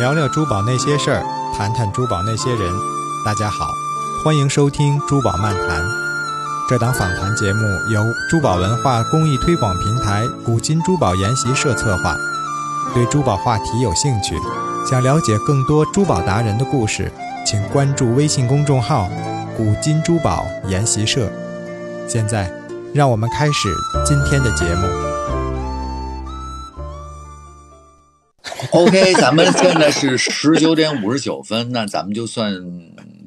聊聊珠宝那些事儿，谈谈珠宝那些人。大家好，欢迎收听《珠宝漫谈》。这档访谈节目由珠宝文化公益推广平台古今珠宝研习社策划。对珠宝话题有兴趣，想了解更多珠宝达人的故事，请关注微信公众号“古今珠宝研习社”。现在，让我们开始今天的节目。OK，咱们现在是十九点五十九分，那咱们就算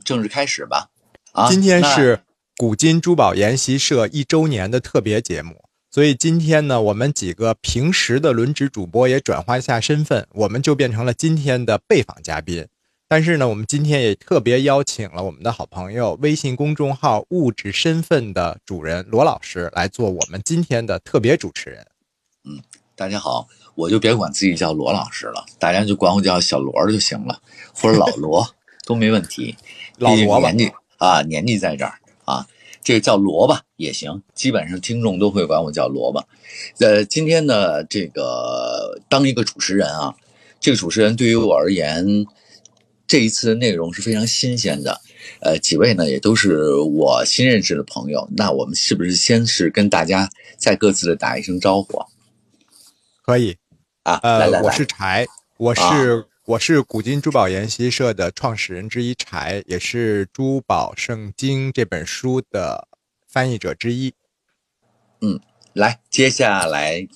正式开始吧。啊，今天是古今珠宝研习社一周年的特别节目，所以今天呢，我们几个平时的轮值主播也转换一下身份，我们就变成了今天的被访嘉宾。但是呢，我们今天也特别邀请了我们的好朋友，微信公众号“物质身份”的主人罗老师来做我们今天的特别主持人。嗯大家好，我就别管自己叫罗老师了，大家就管我叫小罗就行了，或者老罗 都没问题。老罗吧毕竟年纪啊，年纪在这儿啊，这个叫罗吧也行，基本上听众都会管我叫罗吧。呃，今天呢，这个当一个主持人啊，这个主持人对于我而言，这一次的内容是非常新鲜的。呃，几位呢也都是我新认识的朋友，那我们是不是先是跟大家再各自的打一声招呼啊？可以，啊，呃，来来，我是柴，我是、我是古今珠宝研习社的创始人之一柴，也是《珠宝圣经》这本书的翻译者之一。嗯来，接下来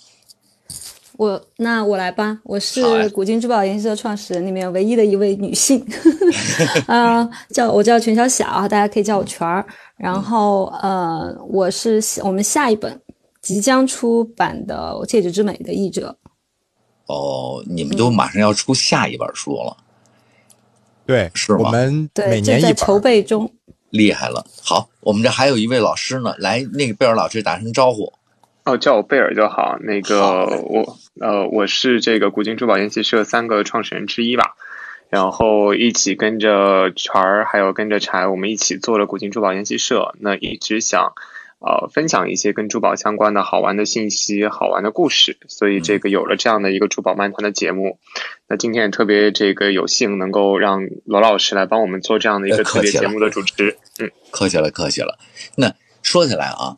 我那我来吧，我是古今珠宝研习社创始人里面唯一的一位女性，啊、叫我叫全小小，大家可以叫我全儿。然后呃，我是我们下一本即将出版的《戒指之美》的译者。哦，你们都马上要出下一本书了，对，是吗我们每，年一本筹本。备中。厉害了。好，我们这还有一位老师呢，来，那个贝尔老师打声招呼。哦，叫我贝尔就好。那个我呃，我是这个古今珠宝研习社三个创始人之一吧。然后一起跟着全儿，还有跟着柴，我们一起做了古今珠宝研习社。那一直想呃分享一些跟珠宝相关的好玩的信息、好玩的故事，所以这个有了这样的一个珠宝漫谈的节目。那今天也特别这个有幸能够让罗老师来帮我们做这样的一呃个特别节目的主持。嗯，客气了，客气了。那说起来啊，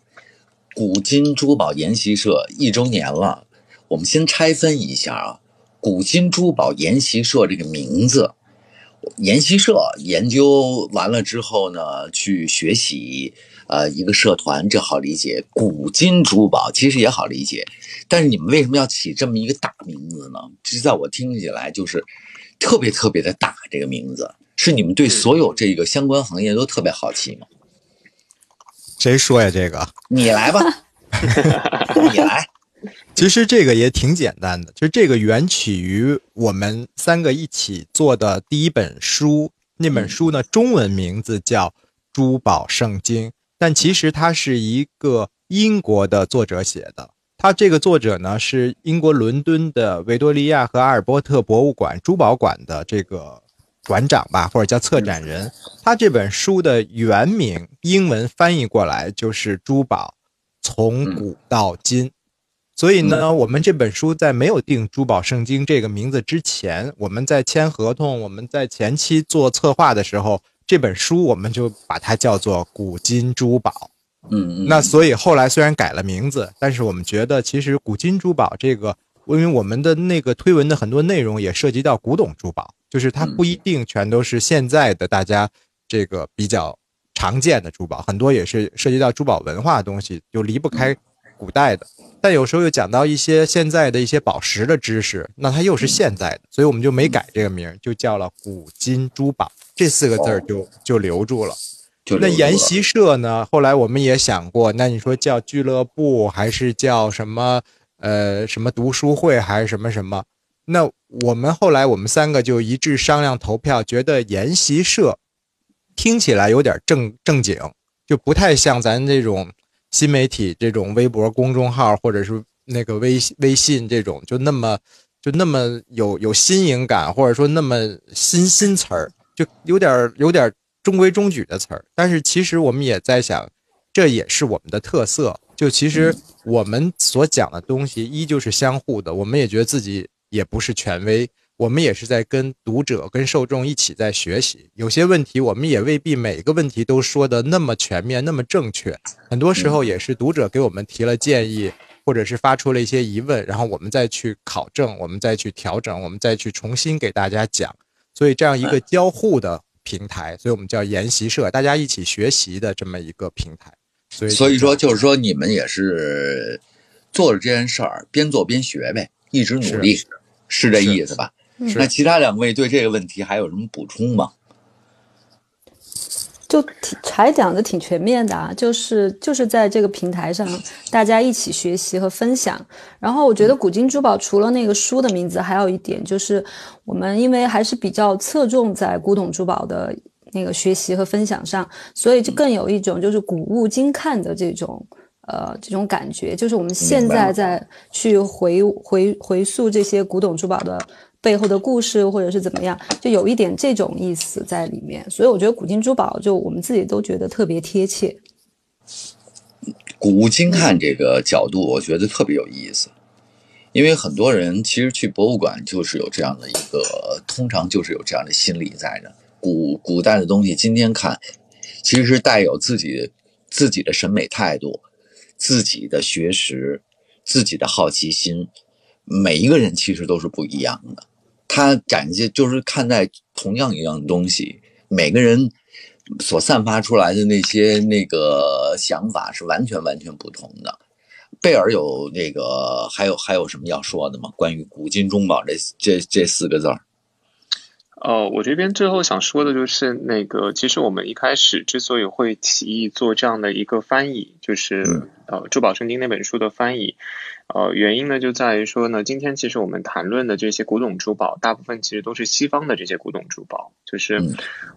古今珠宝研习社一周年了，我们先拆分一下啊，古今珠宝研习社这个名字。研习社研究完了之后呢，去学习，呃，一个社团，这好理解。古今珠宝其实也好理解，但是你们为什么要起这么一个大名字呢？其实在我听起来就是特别特别的大，这个名字是你们对所有这个相关行业都特别好奇吗？谁说呀？这个 你来吧，你来。其实这个也挺简单的，就这个缘起于我们三个一起做的第一本书。那本书呢，中文名字叫《珠宝圣经》，但其实它是一个英国的作者写的。他这个作者呢是英国伦敦的维多利亚和阿尔伯特博物馆珠宝馆的这个馆长吧，或者叫策展人。他这本书的原名英文翻译过来就是“珠宝从古到今”。所以呢，我们这本书在没有定“珠宝圣经”这个名字之前，我们在签合同，我们在前期做策划的时候，这本书我们就把它叫做《古今珠宝》。嗯，嗯那所以后来虽然改了名字，但是我们觉得其实古今珠宝这个，因为我们的那个推文的很多内容也涉及到古董珠宝，就是它不一定全都是现在的大家这个比较常见的珠宝，很多也是涉及到珠宝文化的东西，就离不开古代的。但有时候又讲到一些现在的一些宝石的知识，那它又是现在的，所以我们就没改这个名儿，就叫了古今珠宝这四个字儿就就留住了。那研习社呢？后来我们也想过，那你说叫俱乐部还是叫什么？呃，什么读书会还是什么什么？那我们后来我们三个就一致商量投票，觉得研习社听起来有点正正经，就不太像咱这种新媒体这种微博公众号或者是那个微微信这种，就那么就那么有有新颖感，或者说那么新新词儿，就有点有点中规中矩的词儿。但是其实我们也在想，这也是我们的特色。就其实我们所讲的东西，依旧是相互的，我们也觉得自己也不是权威，我们也是在跟读者、跟受众一起在学习。有些问题，我们也未必每个问题都说的那么全面、那么正确。很多时候也是读者给我们提了建议，或者是发出了一些疑问，然后我们再去考证，我们再去调整，我们再去重新给大家讲。所以这样一个交互的平台，所以我们叫研习社，大家一起学习的这么一个平台。所以，所以说就是说，你们也是做了这件事儿，边做边学呗，一直努力，是这意思吧？那其他两位对这个问题还有什么补充吗？就挺还讲的挺全面的啊，就是就是在这个平台上，大家一起学习和分享。然后我觉得古今珠宝除了那个书的名字，还有一点就是，我们因为还是比较侧重在古董珠宝的那个学习和分享上，所以就更有一种就是古物精看的这种呃这种感觉。就是我们现在在去回回回溯这些古董珠宝的。背后的故事，或者是怎么样，就有一点这种意思在里面，所以我觉得古今珠宝，就我们自己都觉得特别贴切。古物精看这个角度，我觉得特别有意思，因为很多人其实去博物馆就是有这样的一个，通常就是有这样的心理在的。古古代的东西今天看，其实带有自己自己的审美态度、自己的学识、自己的好奇心，每一个人其实都是不一样的。他感觉就是看待同样一样东西，每个人所散发出来的那些那个想法是完全完全不同的。贝尔有那个还有还有什么要说的吗？关于古今中宝这这这四个字儿。呃，我这边最后想说的就是那个，其实我们一开始之所以会提议做这样的一个翻译，就是呃《珠宝圣经》那本书的翻译。呃，原因呢就在于说呢，今天其实我们谈论的这些古董珠宝，大部分其实都是西方的这些古董珠宝。就是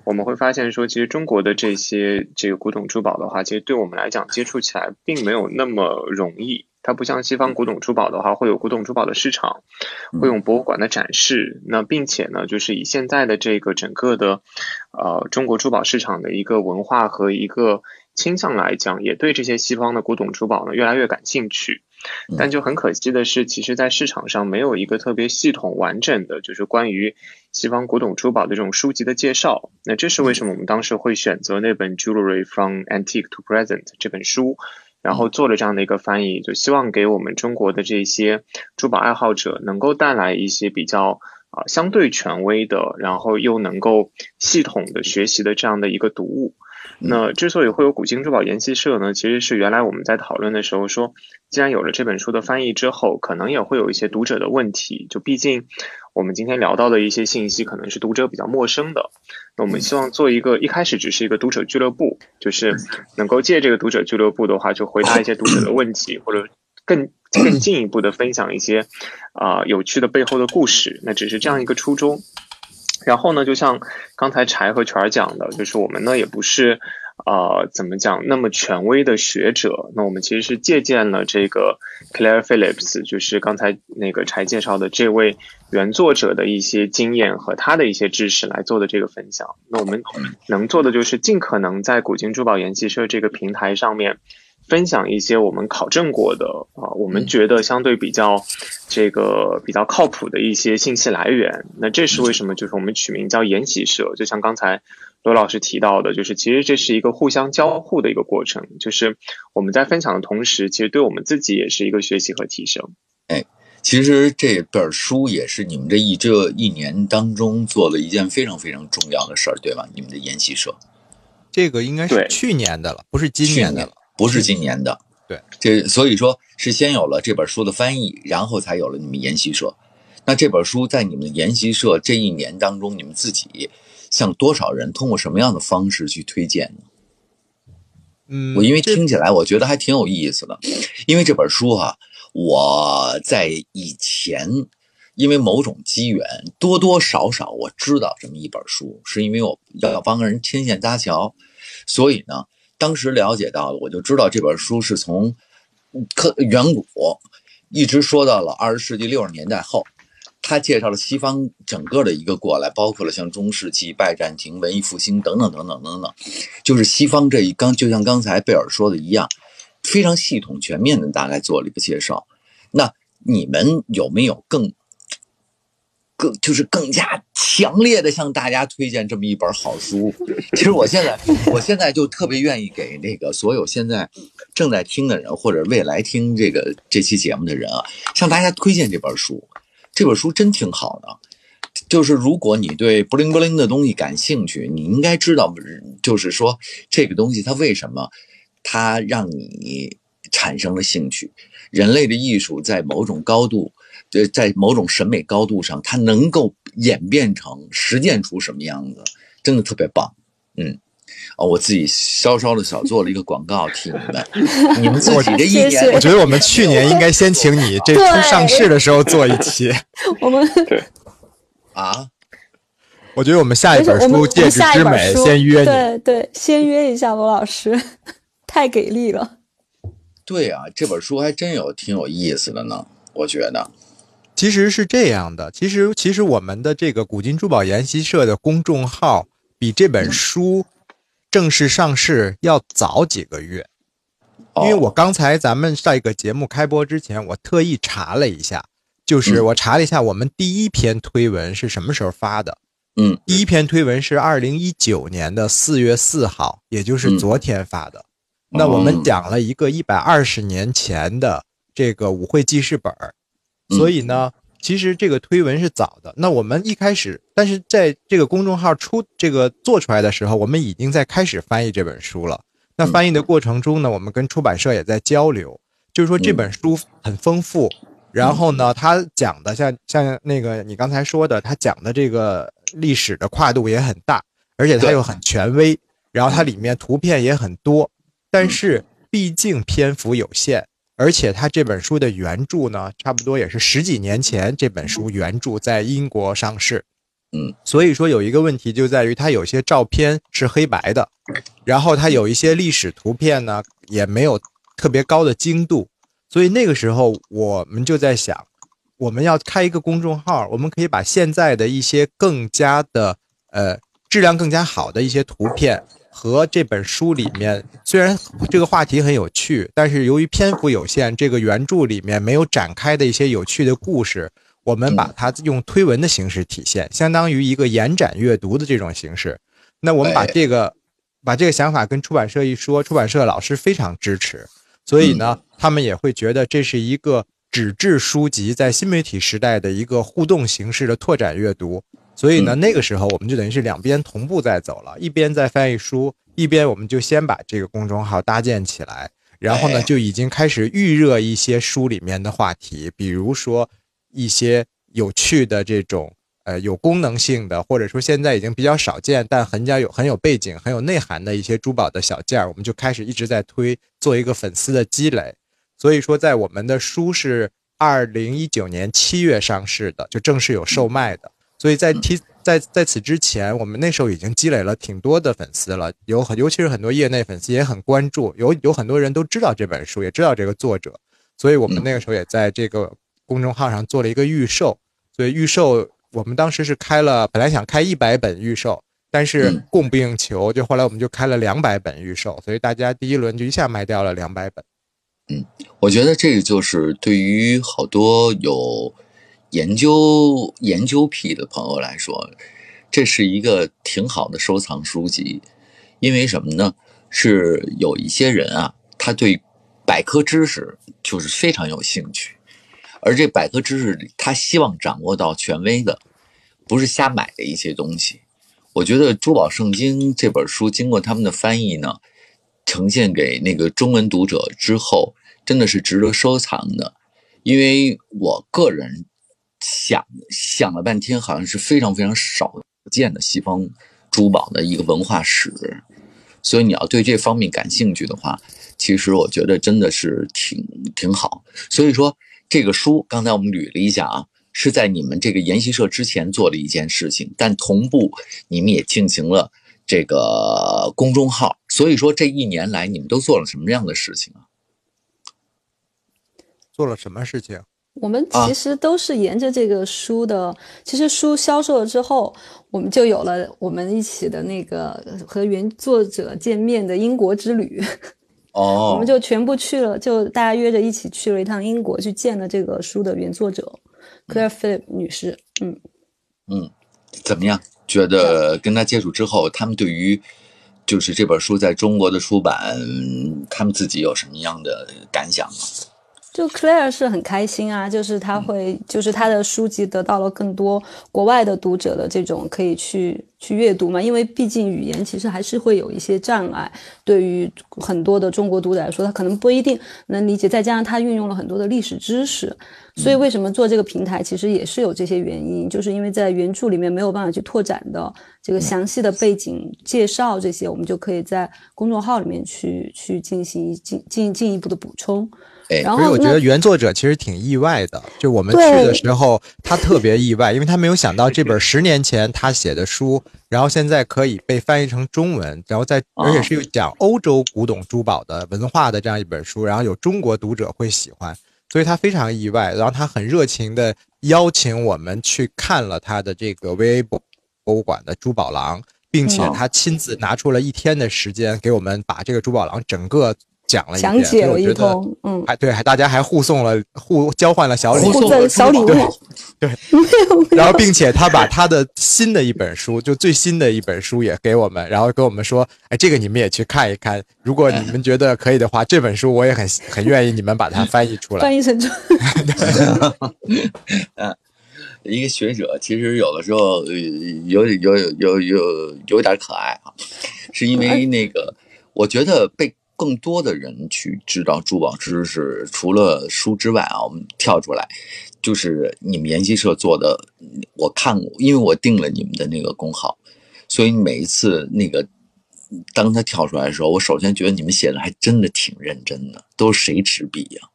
我们会发现说，其实中国的这些这个古董珠宝的话，其实对我们来讲接触起来并没有那么容易。它不像西方古董珠宝的话，会有古董珠宝的市场，会有博物馆的展示。那并且呢，就是以现在的这个整个的呃中国珠宝市场的一个文化和一个倾向来讲，也对这些西方的古董珠宝呢越来越感兴趣。但就很可惜的是，其实，在市场上没有一个特别系统完整的，就是关于西方古董珠宝的这种书籍的介绍。那这是为什么我们当时会选择那本《Jewelry from Antique to Present》这本书，然后做了这样的一个翻译，就希望给我们中国的这些珠宝爱好者能够带来一些比较啊相对权威的，然后又能够系统的学习的这样的一个读物。那之所以会有古今珠宝研习社呢，其实是原来我们在讨论的时候说，既然有了这本书的翻译之后，可能也会有一些读者的问题。就毕竟我们今天聊到的一些信息，可能是读者比较陌生的。那我们希望做一个一开始只是一个读者俱乐部，就是能够借这个读者俱乐部的话，就回答一些读者的问题，或者更更进一步的分享一些啊有趣的背后的故事。那只是这样一个初衷。然后呢，就像刚才柴和全儿讲的，就是我们呢也不是，呃，怎么讲那么权威的学者。那我们其实是借鉴了这个 Claire Phillips，就是刚才那个柴介绍的这位原作者的一些经验和他的一些知识来做的这个分享。那我们能做的就是尽可能在古今珠宝研习社这个平台上面。分享一些我们考证过的啊，我们觉得相对比较这个比较靠谱的一些信息来源。那这是为什么？就是我们取名叫研习社，就像刚才罗老师提到的，就是其实这是一个互相交互的一个过程。就是我们在分享的同时，其实对我们自己也是一个学习和提升。哎，其实这本书也是你们这一这一年当中做了一件非常非常重要的事儿，对吧？你们的研习社，这个应该是去年的了，不是今年的了。不是今年的，对，这所以说是先有了这本书的翻译，然后才有了你们研习社。那这本书在你们研习社这一年当中，你们自己向多少人通过什么样的方式去推荐呢？嗯，我因为听起来我觉得还挺有意思的，因为这本书哈，我在以前因为某种机缘，多多少少我知道这么一本书，是因为我要帮人牵线搭桥，所以呢。当时了解到了，我就知道这本书是从科远古一直说到了二十世纪六十年代后，他介绍了西方整个的一个过来，包括了像中世纪、拜占庭、文艺复兴等等等等等等，就是西方这一刚，就像刚才贝尔说的一样，非常系统全面的大概做了一个介绍。那你们有没有更更就是更加强烈的向大家推荐这么一本好书。其实我现在我现在就特别愿意给那个所有现在正在听的人，或者未来听这个这期节目的人啊，向大家推荐这本书。这本书真挺好的，就是如果你对布灵布灵的东西感兴趣，你应该知道，就是说这个东西它为什么它让你产生了兴趣。人类的艺术在某种高度，呃，在某种审美高度上，它能够演变成实践出什么样子，真的特别棒。嗯，哦，我自己稍稍的小做了一个广告替你们，你们自己这一谢谢年，我觉得我们去年应该先请你这对出上市的时候做一期。我们 啊，我觉得我们下一本书《戒指之美》先约你。对对，先约一下罗老师，太给力了。对啊，这本书还真有挺有意思的呢，我觉得。其实是这样的，其实其实我们的这个古今珠宝研习社的公众号比这本书正式上市要早几个月，因为哦我刚才咱们上一个节目开播之前，我特意查了一下，就是嗯。我查了一下我们第一篇推文是什么时候发的。嗯。第一篇推文是二零一九年的四月四号，也就是嗯。昨天发的。那我们哦讲了一个一百二十年前的这个舞会记事本所以呢，其实这个推文是早的。那我们一开始，但是在这个公众号出这个做出来的时候，我们已经在开始翻译这本书了。那翻译的过程中呢，我们跟出版社也在交流，就是说这本书很丰富，然后呢，它讲的像像那个你刚才说的，它讲的这个历史的跨度也很大，而且它又很权威，然后它里面图片也很多，但是毕竟篇幅有限，而且他这本书的原著呢，差不多也是十几年前这本书原著在英国上市，嗯，所以说有一个问题就在于它有些照片是黑白的，然后它有一些历史图片呢也没有特别高的精度，所以那个时候我们就在想，我们要开一个公众号，我们可以把现在的一些更加的呃质量更加好的一些图片和这本书里面，虽然这个话题很有趣，但是由于篇幅有限，这个原著里面没有展开的一些有趣的故事，我们把它用推文的形式体现，相当于一个延展阅读的这种形式。那我们把哎这个把这个想法跟出版社一说，出版社老师非常支持，所以呢，他们也会觉得这是一个纸质书籍在新媒体时代的一个互动形式的拓展阅读。所以呢，那个时候我们就等于是两边同步在走了，一边在翻译书，一边我们就先把这个公众号搭建起来，然后呢，哎就已经开始预热一些书里面的话题，比如说一些有趣的这种呃有功能性的，或者说现在已经比较少见，但很加有很有背景、很有内涵的一些珠宝的小件儿，我们就开始一直在推，做一个粉丝的积累。所以说，在我们的书是二零一九年七月上市的，就正式有售卖的。所以在提在在此之前，我们那时候已经积累了挺多的粉丝了，有很尤其是很多业内粉丝也很关注，有有很多人都知道这本书，也知道这个作者，所以我们那个时候也在这个公众号上做了一个预售。所以预售我们当时是开了，本来想开一百本预售，但是嗯供不应求，就后来我们就开了两百本预售，所以大家第一轮就一下卖掉了两百本。嗯我觉得这个就是对于好多有研究研究癖的朋友来说，这是一个挺好的收藏书籍。因为什么呢？是有一些人啊，他对百科知识就是非常有兴趣，而这百科知识，他希望掌握到权威的，不是瞎买的一些东西。我觉得《珠宝圣经》这本书经过他们的翻译呢，呈现给那个中文读者之后，真的是值得收藏的。因为我个人想想了半天，好像是非常非常少见的西方珠宝的一个文化史，所以你要对这方面感兴趣的话，其实我觉得真的是挺挺好。所以说这个书，刚才我们捋了一下啊，是在你们这个研习社之前做的一件事情，但同步你们也进行了这个公众号。所以说这一年来你们都做了什么样的事情啊？做了什么事情？我们啊其实都是沿着这个书的，其实书销售了之后，我们就有了我们一起的那个和原作者见面的英国之旅。哦我们就全部去了，就大家约着一起去了一趟英国，去见了这个书的原作者 Claire Philip 女士。嗯，嗯，怎么样？觉得跟他接触之后，他们对于就是这本书在中国的出版，他们自己有什么样的感想吗？就 Claire 是很开心啊，就是他会，就是他的书籍得到了更多国外的读者的这种可以去去阅读嘛，因为毕竟语言其实还是会有一些障碍，对于很多的中国读者来说，他可能不一定能理解，再加上他运用了很多的历史知识，所以为什么做这个平台，其实也是有这些原因，就是因为在原著里面没有办法去拓展的这个详细的背景介绍这些，我们就可以在公众号里面去去进行进进进一步的补充。然后我觉得原作者其实挺意外的，就我们去的时候，他特别意外，因为他没有想到这本十年前他写的书，然后现在可以被翻译成中文，然后在而且是讲欧洲古董珠宝的文化的这样一本书，然后有中国读者会喜欢，所以他非常意外，然后他很热情的邀请我们去看了他的这个 V A 博博物馆的珠宝廊，并且他亲自拿出了一天的时间给我们把这个珠宝廊整个。讲了讲解了一通，嗯，还对，还大家还互送了互交换了小礼物，小礼物，对，然后并且他把他的新的一本书，就最新的一本书也给我们，然后跟我们说，哎，这个你们也去看一看，如果你们觉得可以的话，这本书我也很很愿意你们把它翻译出来，翻译成中，嗯，一个学者其实有的时候有有有有有有点可爱啊，是因为那个我觉得被。更多的人去知道珠宝知识，除了书之外啊，我们跳出来，就是你们研习社做的，我看过，因为我订了你们的那个公号，所以每一次那个当他跳出来的时候，我首先觉得你们写的还真的挺认真的，都是谁执笔呀？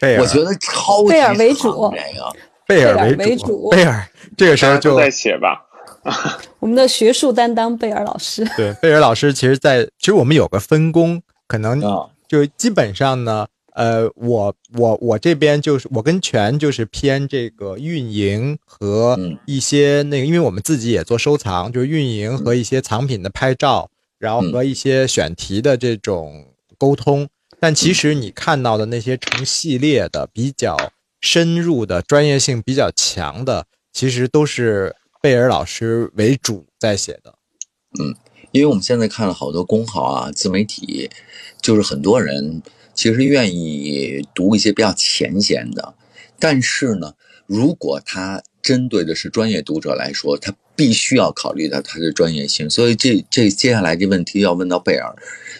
贝尔，我觉得超贝尔为主，这个贝尔为主，贝尔这个时候就在写吧。我们的学术担当贝尔老师，对贝尔老师，其实，在其实我们有个分工，可能就基本上呢，呃，我我我这边就是我跟全就是偏这个运营和一些那个，因为我们自己也做收藏，就是运营和一些藏品的拍照，然后和一些选题的这种沟通。但其实你看到的那些成系列的、比较深入的、专业性比较强的，其实都是。贝尔老师为主在写的，嗯，因为我们现在看了好多公号啊，自媒体，就是很多人其实愿意读一些比较浅显的，但是呢，如果他针对的是专业读者来说，他必须要考虑到他的专业性，所以这这接下来这问题要问到贝尔，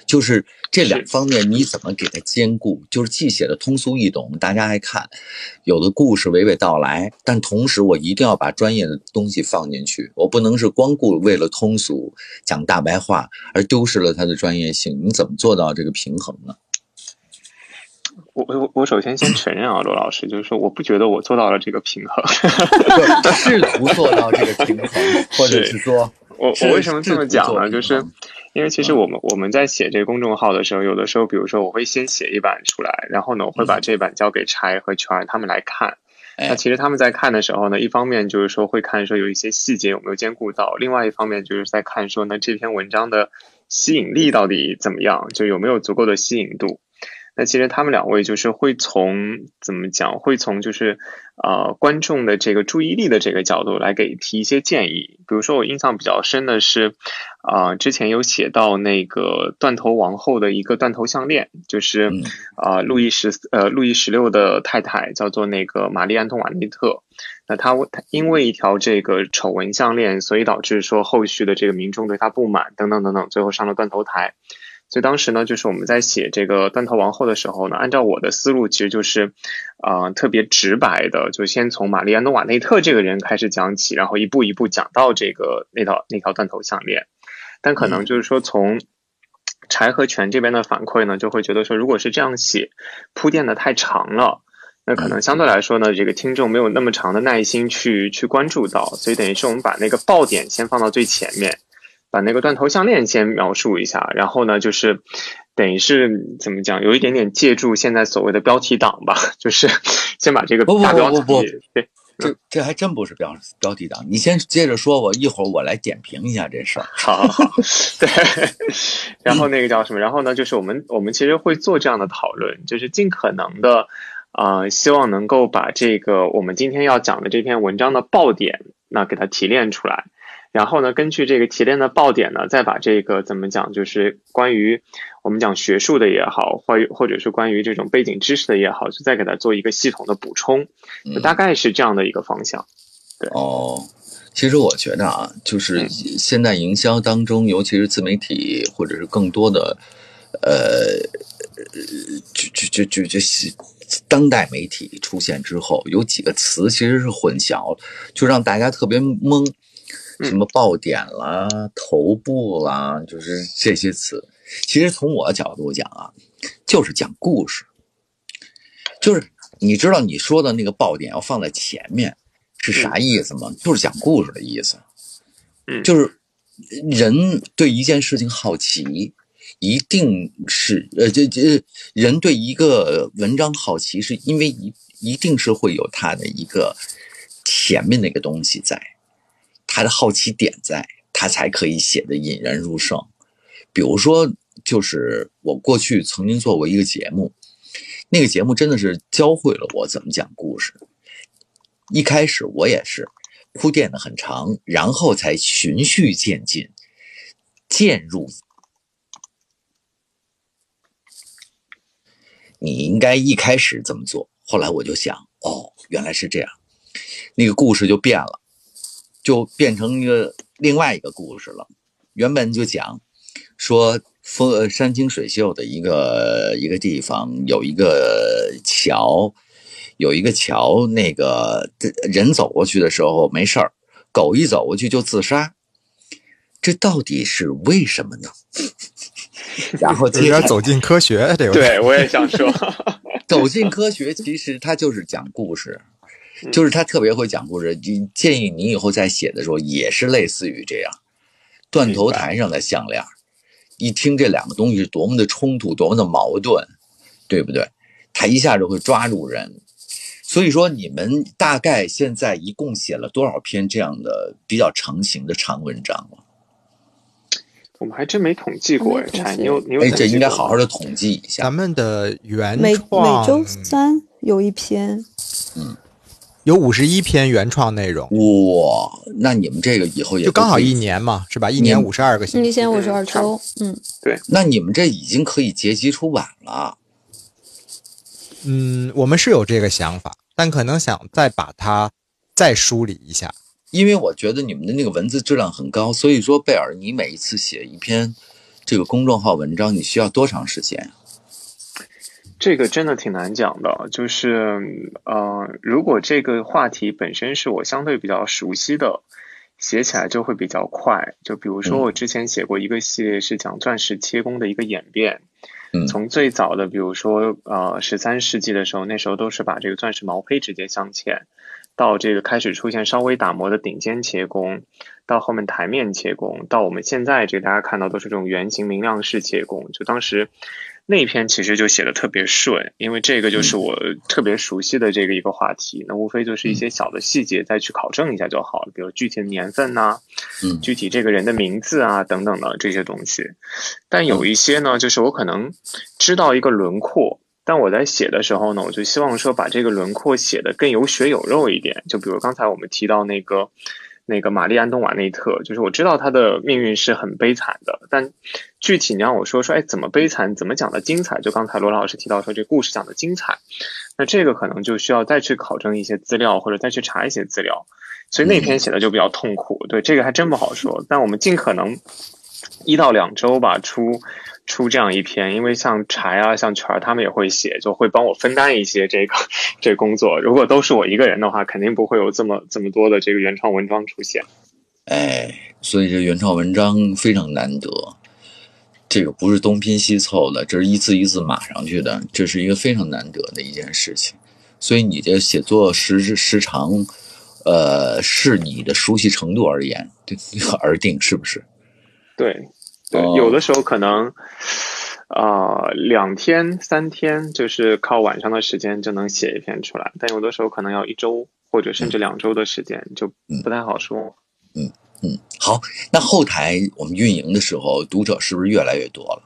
就是。这两方面你怎么给它兼顾？就是既写的通俗易懂，大家爱看，有的故事娓娓道来，但同时我一定要把专业的东西放进去，我不能是光顾为了通俗讲大白话而丢失了它的专业性。你怎么做到这个平衡呢？我我我首先先承认啊，罗老师，就是说我不觉得我做到了这个平衡，试图做到这个平衡，或者是说，我我为什么这么讲呢？就是。因为其实我们我们在写这个公众号的时候，有的时候，比如说我会先写一版出来，然后呢，我会把这版交给柴和全他们来看。那其实他们在看的时候呢，一方面就是说会看说有一些细节有没有兼顾到，另外一方面就是在看说呢这篇文章的吸引力到底怎么样，就有没有足够的吸引度。那其实他们两位就是会从怎么讲，会从就是呃观众的这个注意力的这个角度来给提一些建议。比如说我印象比较深的是，啊之前有写到那个断头王后的一个断头项链，就是啊路易十呃路易十六的太太叫做那个玛丽安东瓦内特。那他因为一条这个丑闻项链，所以导致说后续的这个民众对他不满等等等等，最后上了断头台。所以当时呢，就是我们在写这个断头王后的时候呢，按照我的思路，其实就是，啊，特别直白的，就先从玛丽安诺瓦内特这个人开始讲起，然后一步一步讲到这个那条那条断头项链。但可能就是说，从柴和泉这边的反馈呢，就会觉得说，如果是这样写，铺垫的太长了，那可能相对来说呢，这个听众没有那么长的耐心去去关注到，所以等于是我们把那个爆点先放到最前面。把那个断头项链先描述一下，然后呢，就是等于是怎么讲，有一点点借助现在所谓的标题党吧，就是 先把这个大标题。对，这这还真不是标标题党。你先接着说，我一会儿我来点评一下这事儿。好，好，对。然后那个叫什么？然后呢，就是我们我们其实会做这样的讨论，就是尽可能的呃，希望能够把这个我们今天要讲的这篇文章的爆点，那给它提炼出来。然后呢，根据这个提炼的爆点呢，再把这个怎么讲，就是关于我们讲学术的也好，或或者是关于这种背景知识的也好，就再给它做一个系统的补充，就大概是这样的一个方向。对。哦，其实我觉得啊，就是现在营销当中，尤其是自媒体或者是更多的，呃，就就就就就当代媒体出现之后，有几个词其实是混淆，就让大家特别懵。什么爆点啦、头部啦，就是这些词。其实从我角度讲啊，就是讲故事。就是你知道你说的那个爆点要放在前面是啥意思吗？就是讲故事的意思。嗯，就是人对一件事情好奇，一定是呃这这人对一个文章好奇，是因为一一定是会有他的一个前面那个东西在。他的好奇点在，他才可以写的引人入胜。比如说，就是我过去曾经做过一个节目，那个节目真的是教会了我怎么讲故事。一开始我也是铺垫的很长，然后才循序渐进，渐入。你应该一开始这么做，后来我就想，哦，原来是这样，那个故事就变了。就变成一个另外一个故事了。原本就讲说风山清水秀的一个一个地方，有一个桥，有一个桥，那个人走过去的时候没事儿，狗一走过去就自杀。这到底是为什么呢？然后有点走进科学，这个对我也想说，走进科学其实它就是讲故事。就是他特别会讲故事，你建议你以后在写的时候也是类似于这样，断头台上的项链，一听这两个东西是多么的冲突，多么的矛盾，对不对？他一下就会抓住人。所以说，你们大概现在一共写了多少篇这样的比较成型的长文章了？我们还真没统计过哎，你有你有？哎，这应该好好的统计一下。咱们的原每每周三有一篇，嗯。有五十一篇原创内容哇，那你们这个以后也就刚好一年嘛，是吧？一年五十二个星期，一年五十二周，嗯，对。那你们这已经可以结集出版了。嗯，我们是有这个想法，但可能想再把它再梳理一下，因为我觉得你们的那个文字质量很高，所以说贝尔，你每一次写一篇这个公众号文章，你需要多长时间？这个真的挺难讲的，就是呃，如果这个话题本身是我相对比较熟悉的，写起来就会比较快。就比如说我之前写过一个系列，是讲钻石切工的一个演变，从最早的比如说呃十三世纪的时候，那时候都是把这个钻石毛坯直接镶嵌，到这个开始出现稍微打磨的顶尖切工，到后面台面切工，到我们现在这个大家看到都是这种圆形明亮式切工，就当时。那篇其实就写的特别顺，因为这个就是我特别熟悉的这个一个话题，那无非就是一些小的细节再去考证一下就好了，比如具体的年份呐，嗯，具体这个人的名字啊等等的这些东西。但有一些呢，就是我可能知道一个轮廓，但我在写的时候呢，我就希望说把这个轮廓写的更有血有肉一点。就比如刚才我们提到那个。那个玛丽安东瓦内特，就是我知道她的命运是很悲惨的，但具体你让我说说，哎，怎么悲惨，怎么讲的精彩？就刚才罗老师提到说这故事讲的精彩，那这个可能就需要再去考证一些资料，或者再去查一些资料，所以那篇写的就比较痛苦。对，这个还真不好说，但我们尽可能一到两周吧出。出这样一篇，因为像柴啊、像全儿他们也会写，就会帮我分担一些这个这工作。如果都是我一个人的话，肯定不会有这么这么多的这个原创文章出现。哎，所以这原创文章非常难得，这个不是东拼西凑的，这是一字一字码上去的，这是一个非常难得的一件事情。所以你这写作时时长，呃，是你的熟悉程度而言对 而定，是不是？对。对，有的时候可能，啊，两天三天就是靠晚上的时间就能写一篇出来，但有的时候可能要一周或者甚至两周的时间，就不太好说。嗯嗯，好，那后台我们运营的时候，读者是不是越来越多了？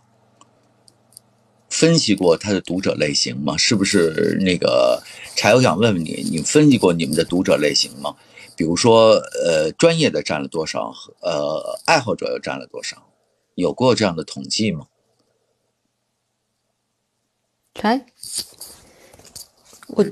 分析过他的读者类型吗？是不是那个柴？我想问问你，你分析过你们的读者类型吗？比如说，呃，专业的占了多少？呃，爱好者又占了多少？有过这样的统计吗？柴，我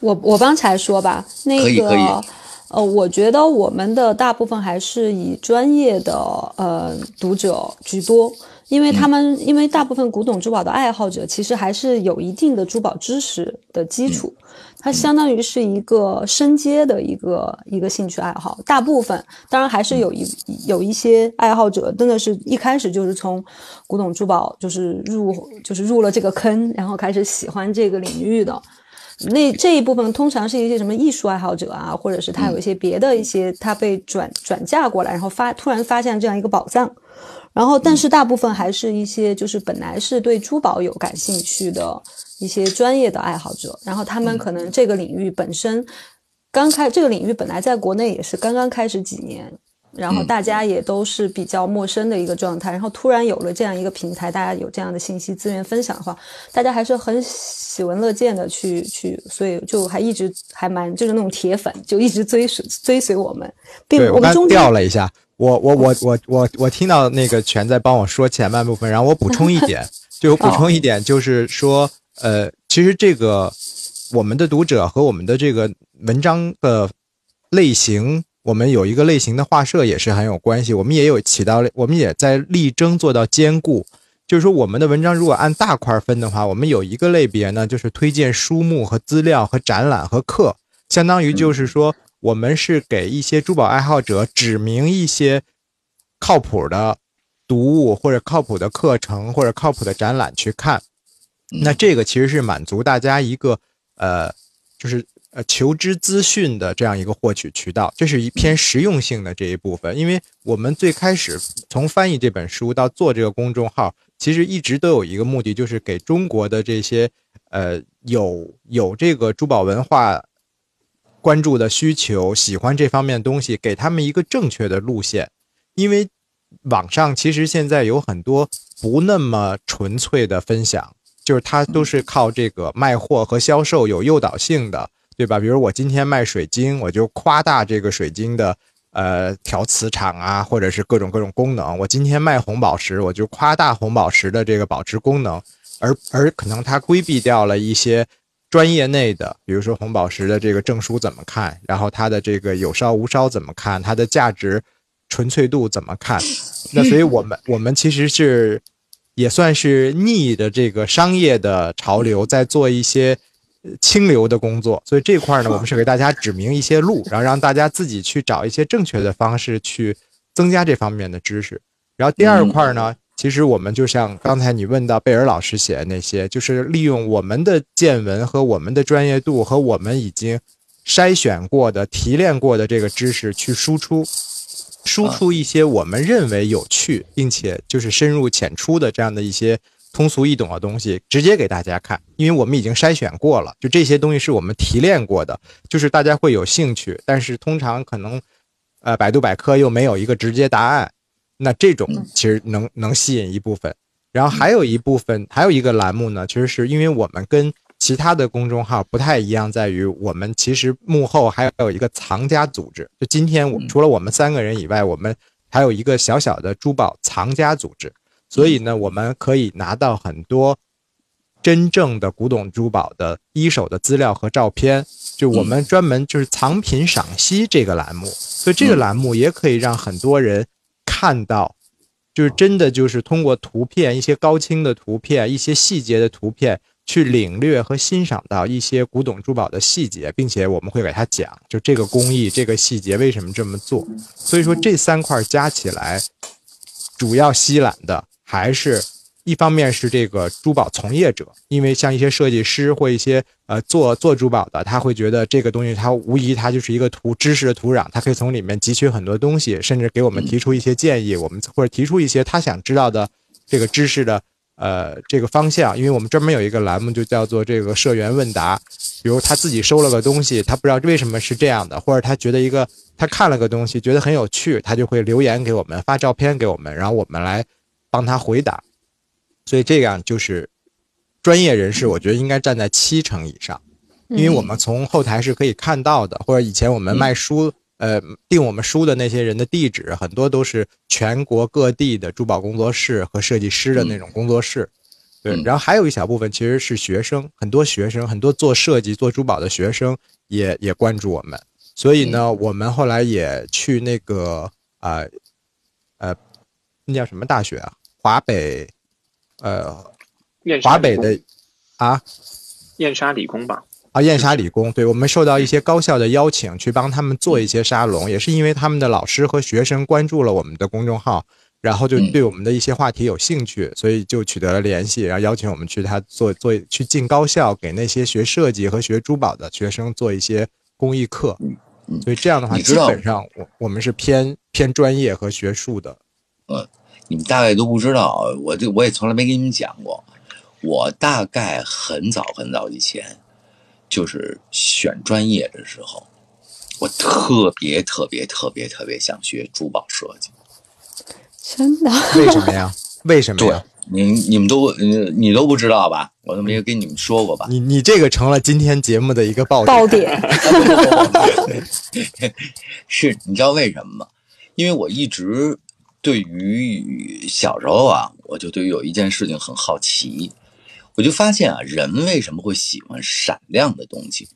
我我帮才说吧。那可以可以个，呃，我觉得我们的大部分还是以专业的呃读者居多，因为他们、因为大部分古董珠宝的爱好者其实还是有一定的珠宝知识的基础，它相当于是一个升阶的一个一个兴趣爱好。大部分当然还是有一有一些爱好者真的是一开始就是从古董珠宝就是入就是入了这个坑，然后开始喜欢这个领域的。那这一部分通常是一些什么艺术爱好者啊，或者是他有一些别的一些他被转转嫁过来，然后发突然发现这样一个宝藏，然后但是大部分还是一些就是本来是对珠宝有感兴趣的一些专业的爱好者，然后他们可能这个领域本身刚开这个领域本来在国内也是刚刚开始几年，然后大家也都是比较陌生的一个状态，然后突然有了这样一个平台，大家有这样的信息资源分享的话，大家还是很喜闻乐见的去去，所以就还一直还蛮就是那种铁粉，就一直追随追随我们，并对我们中间调了一下，我我我我我我听到那个全在帮我说前半部分，然后我补充一点，就我补充一点，就是说，呃，其实这个我们的读者和我们的这个文章的类型，我们有一个类型的画设也是很有关系，我们也有起到，我们也在力争做到兼顾。就是说，我们的文章如果按大块分的话，我们有一个类别呢，就是推荐书目和资料和展览和课，相当于就是说，我们是给一些珠宝爱好者指明一些靠谱的读物或者靠谱的课程或者靠谱的展览去看。那这个其实是满足大家一个呃，就是呃求知资讯的这样一个获取渠道，这是一偏实用性的这一部分。因为我们最开始从翻译这本书到做这个公众号，其实一直都有一个目的，就是给中国的这些呃有有这个珠宝文化关注的需求、喜欢这方面的东西，给他们一个正确的路线。因为网上其实现在有很多不那么纯粹的分享，就是它都是靠这个卖货和销售有诱导性的，对吧？比如我今天卖水晶，我就夸大这个水晶的呃调磁场啊，或者是各种各种功能。我今天卖红宝石，我就夸大红宝石的这个保值功能，而而可能它规避掉了一些专业内的，比如说红宝石的这个证书怎么看，然后它的这个有烧无烧怎么看，它的价值纯粹度怎么看。那所以我们我们其实是也算是逆着这个商业的潮流，在做一些清流的工作。所以这块儿呢，我们是给大家指明一些路，然后让大家自己去找一些正确的方式去增加这方面的知识。然后第二块儿呢，其实我们就像刚才你问到贝尔老师写的那些，就是利用我们的见闻和我们的专业度和我们已经筛选过的、提炼过的这个知识去输出。输出一些我们认为有趣，并且就是深入浅出的这样的一些通俗易懂的东西，直接给大家看，因为我们已经筛选过了，就这些东西是我们提炼过的，就是大家会有兴趣，但是通常可能，呃，百度百科又没有一个直接答案，那这种其实能能吸引一部分，然后还有一部分，还有一个栏目呢，其实是因为我们跟其他的公众号不太一样，在于我们其实幕后还有一个藏家组织。就今天我除了我们三个人以外，我们还有一个小小的珠宝藏家组织。所以呢，我们可以拿到很多真正的古董珠宝的一手的资料和照片。就我们专门就是藏品赏析这个栏目，所以这个栏目也可以让很多人看到，就是真的就是通过图片、一些高清的图片、一些细节的图片。去领略和欣赏到一些古董珠宝的细节，并且我们会给他讲，就这个工艺、这个细节为什么这么做。所以说这三块加起来，主要吸揽的还是一方面是这个珠宝从业者，因为像一些设计师或一些呃做做珠宝的，他会觉得这个东西它无疑它就是一个土知识的土壤，他可以从里面汲取很多东西，甚至给我们提出一些建议，我们或者提出一些他想知道的这个知识的。呃，这个方向，因为我们专门有一个栏目，就叫做这个社员问答。比如他自己收了个东西，他不知道为什么是这样的，或者他觉得一个他看了个东西觉得很有趣，他就会留言给我们，发照片给我们，然后我们来帮他回答。所以这样就是专业人士，我觉得应该站在七成以上，因为我们从后台是可以看到的，或者以前我们卖书，呃，订我们书的那些人的地址，很多都是全国各地的珠宝工作室和设计师的那种工作室。对，然后还有一小部分其实是学生，很多学生，很多做设计、做珠宝的学生也也关注我们，所以呢，我们后来也去那个啊，呃，那叫什么大学啊？华北，呃，华北的啊，燕莎理工吧？啊，燕莎理工，对我们受到一些高校的邀请，去帮他们做一些沙龙，也是因为他们的老师和学生关注了我们的公众号。然后就对我们的一些话题有兴趣，所以就取得了联系，然后邀请我们去他做做去进高校，给那些学设计和学珠宝的学生做一些公益课。所以这样的话，基本上我我们是偏偏专业和学术的。嗯，你们大概都不知道，我这我也从来没跟你们讲过。我大概很早很早以前，就是选专业的时候，我特别特别特别特别想学珠宝设计。真的？为什么呀？为什么呀？你你们都你你都不知道吧？我都没有跟你们说过吧？你你这个成了今天节目的一个爆爆点。是，你知道为什么吗？因为我一直对于小时候啊，我就对于有一件事情很好奇，我就发现啊，人为什么会喜欢闪亮的东西？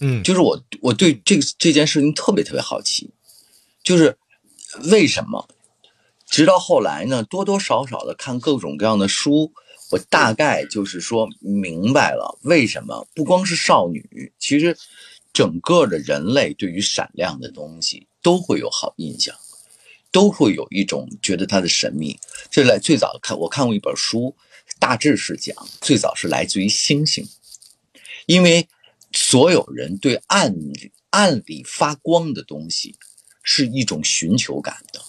嗯，就是我我对这个这件事情特别特别好奇，就是为什么？直到后来呢，多多少少的看各种各样的书，我大概就是说明白了为什么不光是少女，其实整个的人类对于闪亮的东西都会有好印象，都会有一种觉得它的神秘。这来最早看我看过一本书，大致是讲最早是来自于星星，因为所有人对暗暗里发光的东西是一种寻求感的。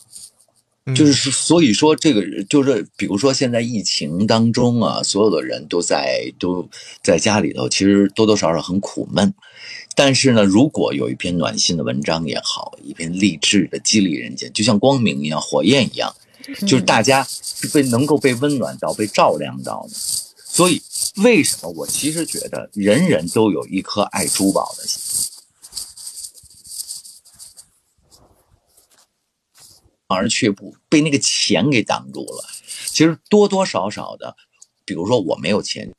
就是所以说，这个就是，比如说现在疫情当中啊，所有的人都在都在家里头，其实多多少少很苦闷。但是呢，如果有一篇暖心的文章也好，一篇励志的激励人间，就像光明一样，火焰一样，就是大家被能够被温暖到、被照亮到的。所以，为什么我其实觉得人人都有一颗爱珠宝的心？而却不被那个钱给挡住了。其实多多少少的，比如说我没有钱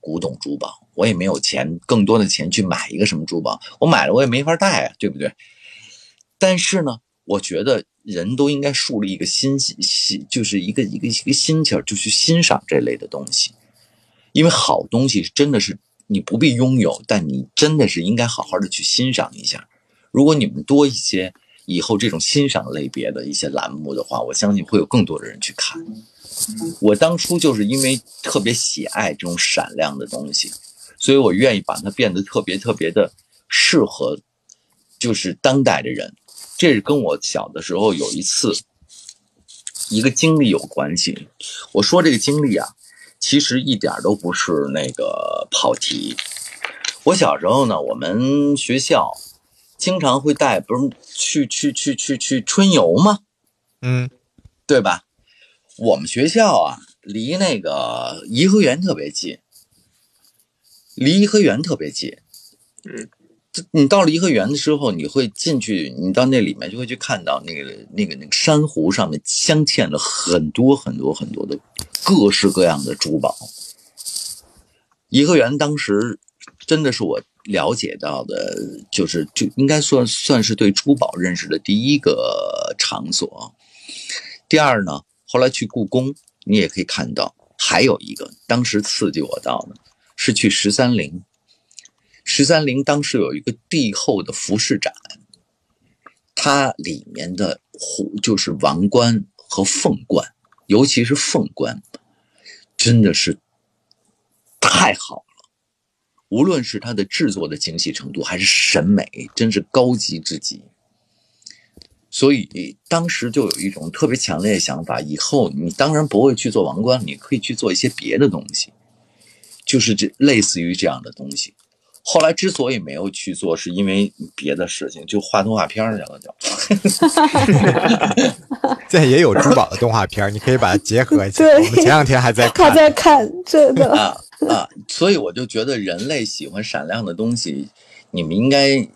古董珠宝，我也没有钱更多的钱去买一个什么珠宝，我买了我也没法戴啊，对不对？但是呢，我觉得人都应该树立一个心心，就是一个一个一个心气儿，就去欣赏这类的东西，因为好东西真的是你不必拥有，但你真的是应该好好的去欣赏一下。如果你们多一些。以后这种欣赏类别的一些栏目的话，我相信会有更多的人去看。我当初就是因为特别喜爱这种闪亮的东西，所以我愿意把它变得特别特别的适合，就是当代的人。这是跟我小的时候有一次一个经历有关系。我说这个经历啊，其实一点都不是那个跑题。我小时候呢，我们学校。经常会带，不是去去去去去春游吗？嗯，对吧？我们学校啊，离那个颐和园特别近，离颐和园特别近。嗯，你到了颐和园的时候，你会进去，你到那里面就会去看到那个那个那个珊瑚上面镶嵌了很多很多很多的各式各样的珠宝。颐和园当时真的是我。了解到的，就是就应该算算是对珠宝认识的第一个场所。第二呢，后来去故宫，你也可以看到，还有一个当时刺激我到的，是去十三陵。十三陵当时有一个帝后的服饰展，它里面的虎就是王冠和凤冠，尤其是凤冠，真的是太好了。无论是它的制作的精细程度，还是审美，真是高级至极。所以当时就有一种特别强烈的想法：以后你当然不会去做王冠，你可以去做一些别的东西，就是这类似于这样的东西。后来之所以没有去做，是因为别的事情，就画动画片去了，就。现在也有珠宝的动画片儿，你可以把它结合起来。对我们前两天还在 他看，在看，真的。啊啊！所以我就觉得人类喜欢闪亮的东西，你们应该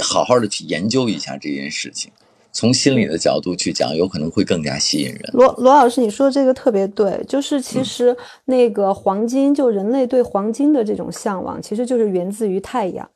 好好的去研究一下这件事情，从心理的角度去讲，有可能会更加吸引人。罗罗老师，你说这个特别对，就是其实那个黄金，就人类对黄金的这种向往，其实就是源自于太阳。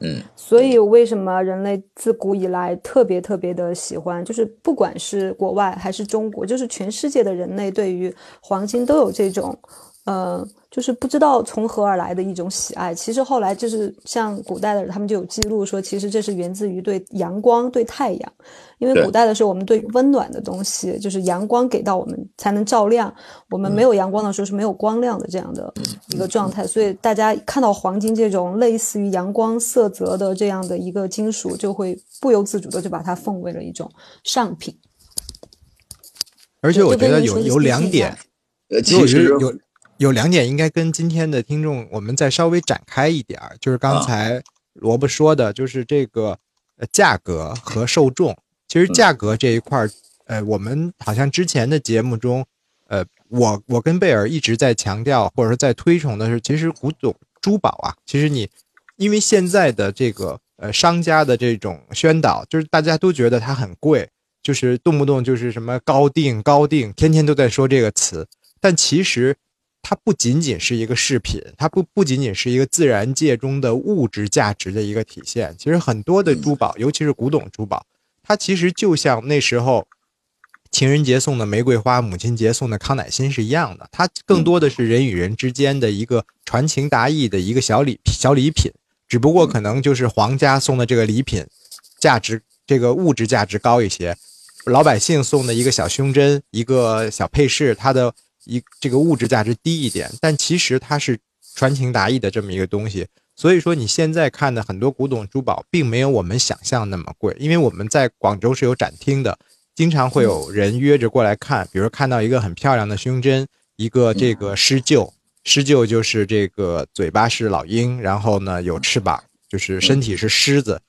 嗯，所以为什么人类自古以来特别特别的喜欢，就是不管是国外还是中国，就是全世界的人类对于黄金都有这种，呃，就是不知道从何而来的一种喜爱。其实后来就是像古代的人，他们就有记录说，其实这是源自于对阳光、对太阳，因为古代的时候我们对温暖的东西，就是阳光给到我们才能照亮，我们没有阳光的时候是没有光亮的这样的一个状态，所以大家看到黄金这种类似于阳光色泽的这样的一个金属，就会不由自主的就把它奉为了一种上品。而且我觉得有有两点，呃，其实其实有有两点应该跟今天的听众我们再稍微展开一点儿，就是刚才萝卜说的，就是这个呃价格和受众。其实价格这一块儿，呃，我们好像之前的节目中，呃，我我跟贝尔一直在强调或者说在推崇的是，其实古董珠宝啊，其实你因为现在的这个呃商家的这种宣导，就是大家都觉得它很贵，就是动不动就是什么高定高定，天天都在说这个词，但其实它不仅仅是一个饰品，它不不仅仅是一个自然界中的物质价值的一个体现。其实很多的珠宝，尤其是古董珠宝，它其实就像那时候情人节送的玫瑰花，母亲节送的康乃馨是一样的。它更多的是人与人之间的一个传情达意的一个小礼小礼品，只不过可能就是皇家送的这个礼品价值这个物质价值高一些，老百姓送的一个小胸针、一个小配饰，它的一这个物质价值低一点，但其实它是传情达意的这么一个东西。所以说，你现在看的很多古董珠宝，并没有我们想象那么贵，因为我们在广州是有展厅的，经常会有人约着过来看，比如看到一个很漂亮的胸针，一个这个狮鹫，狮鹫就是这个嘴巴是老鹰，然后呢有翅膀，就是身体是狮子，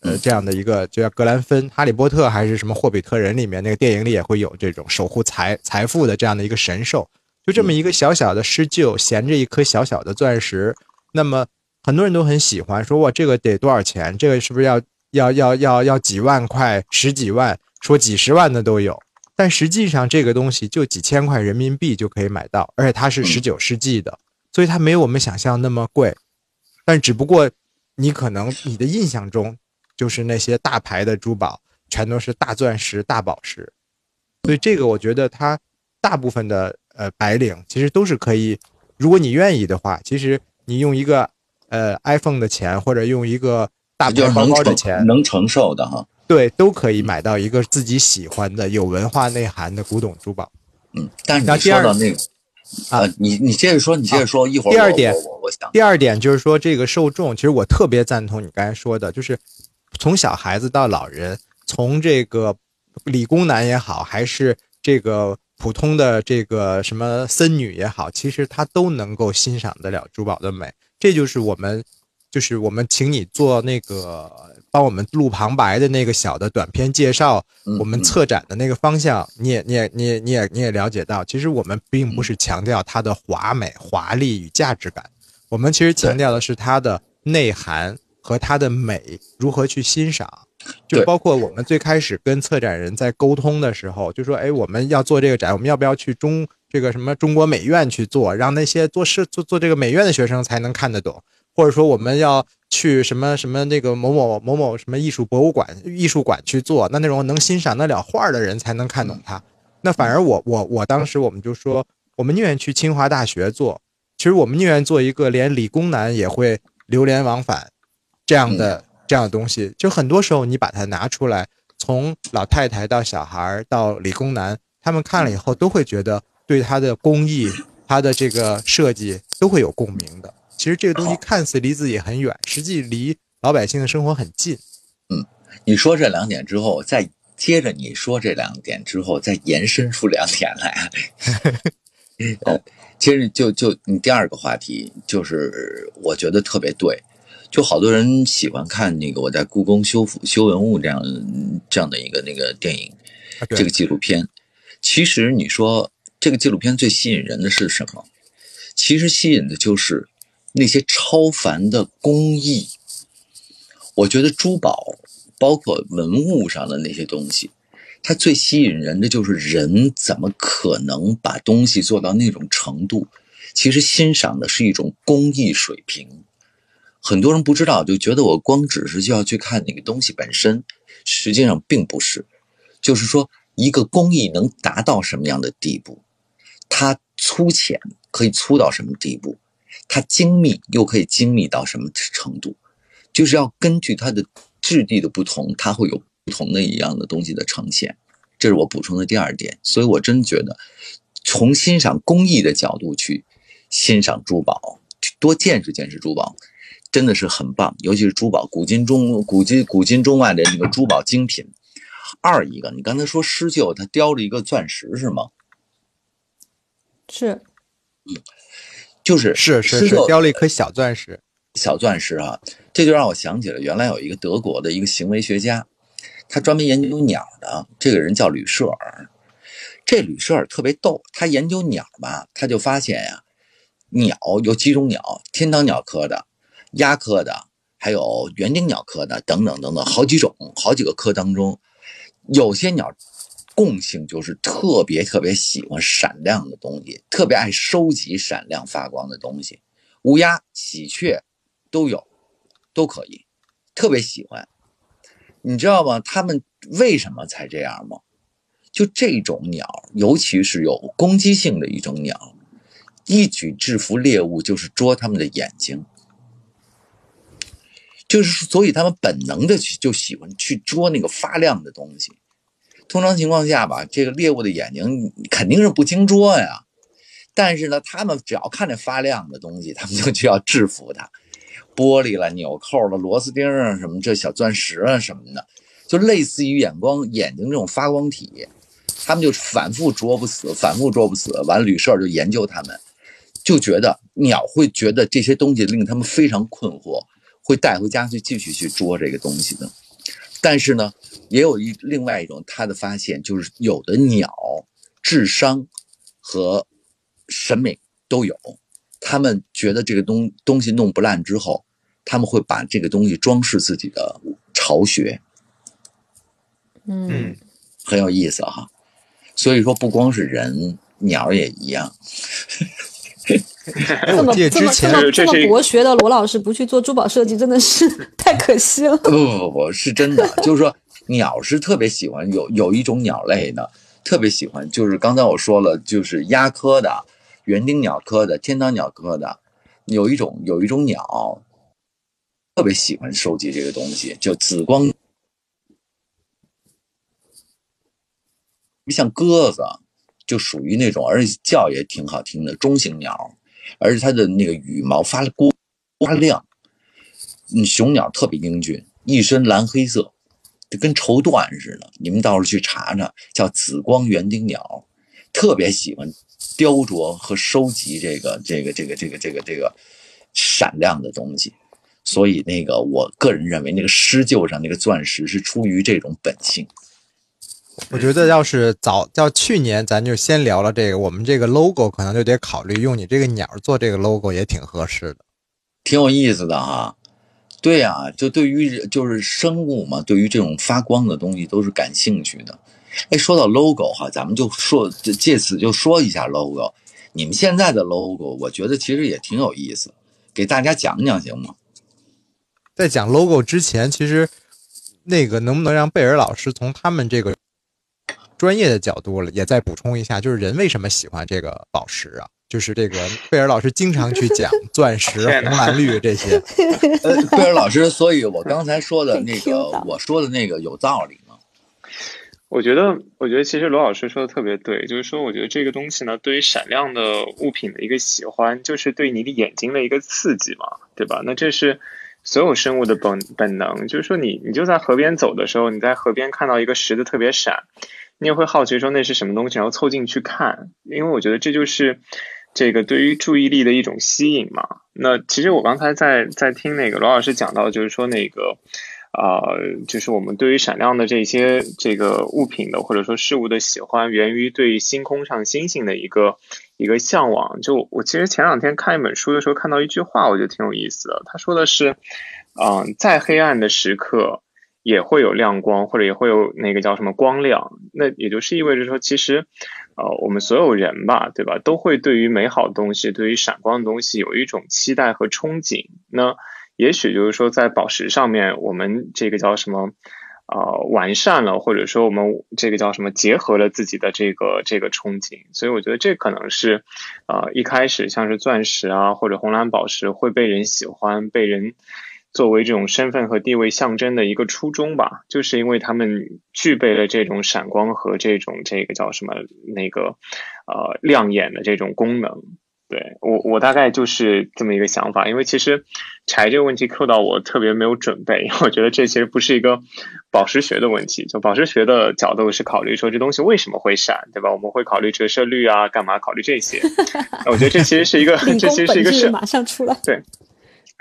呃，这样的一个就叫格兰芬，哈利波特还是什么霍比特人里面那个电影里也会有这种守护财财富的这样的一个神兽，就这么一个小小的狮鹫，衔着一颗小小的钻石，那么很多人都很喜欢，说哇这个得多少钱？这个是不是要要要要要几万块、十几万？说几十万的都有。但实际上这个东西就几千块人民币就可以买到，而且它是十九世纪的，所以它没有我们想象那么贵。但只不过你可能你的印象中就是那些大牌的珠宝全都是大钻石、大宝石，所以这个我觉得它大部分的呃白领其实都是可以，如果你愿意的话，其实你用一个呃 iPhone 的钱或者用一个大牌包就是包的钱，能承受的哈。对，都可以买到一个自己喜欢的、有文化内涵的古董珠宝。嗯，但是你然后第二说到那个啊呃，你你接着说，你接着说，一会儿第二点我我我想第二点就是说，这个受众，其实我特别赞同你刚才说的，就是从小孩子到老人，从这个理工男也好，还是这个普通的这个什么僧女也好，其实他都能够欣赏得了珠宝的美。这就是我们，就是我们请你做那个帮我们录旁白的那个小的短片介绍，嗯我们策展的那个方向，你也你也你也你也你也了解到，其实我们并不是强调它的华美、华丽与价值感，我们其实强调的是它的内涵和它的美如何去欣赏。就包括我们最开始跟策展人在沟通的时候，就说：“哎，我们要做这个展，我们要不要去中这个什么中国美院去做，让那些做事做做这个美院的学生才能看得懂？或者说我们要去什么什么那个某某某某什么艺术博物馆、艺术馆去做，那那种能欣赏得了画的人才能看懂它。那反而我我我当时我们就说，我们宁愿去清华大学做，其实我们宁愿做一个连理工男也会流连往返这样的、这样的东西。就很多时候你把它拿出来，从老太太到小孩儿到理工男，他们看了以后都会觉得对它的工艺、它的这个设计都会有共鸣的。其实这个东西看似离自己很远，实际离老百姓的生活很近。嗯你说这两点之后，再接着你说这两点之后，再延伸出两点来。呃，其实就就你第二个话题，就是我觉得特别对，就好多人喜欢看那个我在故宫修复修文物这样这样的一个那个电影，这个纪录片。其实你说这个纪录片最吸引人的是什么？其实吸引的就是那些超凡的工艺。我觉得珠宝，包括文物上的那些东西，它最吸引人的就是人怎么可能把东西做到那种程度？其实欣赏的是一种工艺水平。很多人不知道，就觉得我光只是就要去看那个东西本身，实际上并不是。就是说，一个工艺能达到什么样的地步，它粗浅可以粗到什么地步，它精密又可以精密到什么程度，就是要根据它的质地的不同，它会有不同的一样的东西的呈现。这是我补充的第二点，所以我真觉得，从欣赏工艺的角度去欣赏珠宝，去多见识见识珠宝，真的是很棒。尤其是珠宝，古今中古今古今中外的那个珠宝精品。二一个，你刚才说施臼他雕了一个钻石是吗？是嗯就是是是是雕了一颗小钻石，小钻石啊，这就让我想起了原来有一个德国的一个行为学家，他专门研究鸟的，这个人叫吕舍尔。这吕舍尔特别逗，他研究鸟吧，他就发现呀、鸟有几种鸟，天堂鸟科的、鸦科的，还有园丁鸟科的等等等等，好几种，好几个科当中，有些鸟共性就是特别特别喜欢闪亮的东西，特别爱收集闪亮发光的东西。乌鸦、喜鹊都有，都可以，特别喜欢。你知道吗？它们为什么才这样吗？就这种鸟，尤其是有攻击性的一种鸟，一举制服猎物就是捉它们的眼睛，就是所以他们本能的去就喜欢去捉那个发亮的东西。通常情况下吧，这个猎物的眼睛肯定是不经捉呀，但是呢，他们只要看见发亮的东西，他们就就要制服它。玻璃了、纽扣了、螺丝钉啊什么，这小钻石啊什么的，就类似于眼光眼睛这种发光体，他们就反复捉不死，反复捉不死。完了，吕舍尔就研究他们，就觉得鸟会觉得这些东西令他们非常困惑，会带回家去继续去捉这个东西的。但是呢，也有一另外一种他的发现，就是有的鸟智商和审美都有，他们觉得这个东东西弄不烂之后，他们会把这个东西装饰自己的巢穴，嗯嗯很有意思哈。所以说，不光是人，鸟也一样。哎，这我记得么这么这之前么博学的罗老师不去做珠宝设计，真的是 太可惜了。不不不不，是真的，就是说鸟是特别喜欢有有一种鸟类呢，特别喜欢，就是刚才我说了，就是鸦科的、园丁鸟科的、天堂鸟科的，有一种有一种鸟特别喜欢收集这个东西，就紫光，像鸽子，就属于那种，而且叫也挺好听的中型鸟，而且它的那个羽毛发光发亮。嗯，雄鸟特别英俊，一身蓝黑色，就跟绸缎似的。你们到时候去查查，叫紫光园丁鸟，特别喜欢雕琢和收集这个这个这个这个这个这个闪亮的东西。所以那个，我个人认为，那个施臼上那个钻石是出于这种本性。我觉得要是早要去年，咱就先聊了这个，我们这个 logo 可能就得考虑用你这个鸟做这个 logo 也挺合适的。挺有意思的哈。对呀、就对于就是生物嘛，对于这种发光的东西都是感兴趣的。哎，说到 logo 哈，咱们就说借借此就说一下 logo。你们现在的 logo，我觉得其实也挺有意思，给大家讲讲行吗？在讲 logo 之前，其实那个能不能让贝尔老师从他们这个专业的角度了也再补充一下，就是人为什么喜欢这个宝石啊？就是这个贝尔老师经常去讲钻石、红蓝绿这些。呃，贝尔老师，所以我刚才说的那个 我说的那个有道理吗？我觉得，我觉得其实罗老师说的特别对，就是说，我觉得这个东西呢，对于闪亮的物品的一个喜欢，就是对你的眼睛的一个刺激嘛，对吧？那这是所有生物的本本能，就是说你你就在河边走的时候，你在河边看到一个石子特别闪，你也会好奇说那是什么东西，然后凑近去看，因为我觉得这就是这个对于注意力的一种吸引嘛。那其实我刚才在在听那个罗老师讲到，就是说那个。呃，就是我们对于闪亮的这些这个物品的或者说事物的喜欢，源于对星空上星星的一个一个向往。就我其实前两天看一本书的时候，看到一句话，我觉得挺有意思的。他说的是，嗯，在黑暗的时刻也会有亮光，或者也会有那个叫什么光亮。那也就是意味着说，其实，呃，我们所有人吧，对吧，都会对于美好的东西，对于闪光的东西有一种期待和憧憬。那也许就是说，在宝石上面，我们这个叫什么，呃，完善了，或者说我们这个叫什么，结合了自己的这个这个憧憬。所以我觉得这可能是，呃，一开始像是钻石啊或者红蓝宝石会被人喜欢，被人作为这种身份和地位象征的一个初衷吧，就是因为他们具备了这种闪光和这种这个叫什么那个，呃，亮眼的这种功能。对我，我大概就是这么一个想法，因为其实柴这个问题扣到我特别没有准备，因 为我觉得这其实不是一个宝石学的问题，就宝石学的角度是考虑说这东西为什么会闪，对吧？我们会考虑折射率啊，干嘛考虑这些？我觉得这其实是一个，这其实是一个是马上出来，对，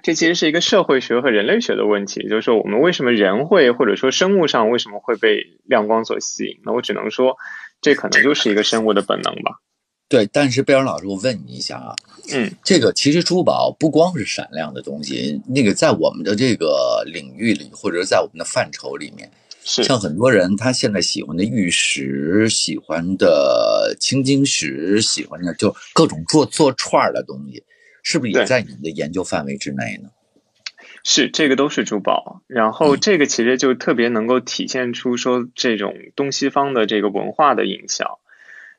这其实是一个社会学和人类学的问题，就是说我们为什么人会或者说生物上为什么会被亮光所吸引？那我只能说，这可能就是一个生物的本能吧。对，但是贝尔老师，我问你一下啊，嗯，这个其实珠宝不光是闪亮的东西，那个在我们的这个领域里，或者在我们的范畴里面，是像很多人他现在喜欢的玉石、喜欢的青金石、喜欢的就各种做做串儿的东西，是不是也在你们的研究范围之内呢？是，这个都是珠宝，然后这个其实就特别能够体现出说这种东西方的这个文化的影响。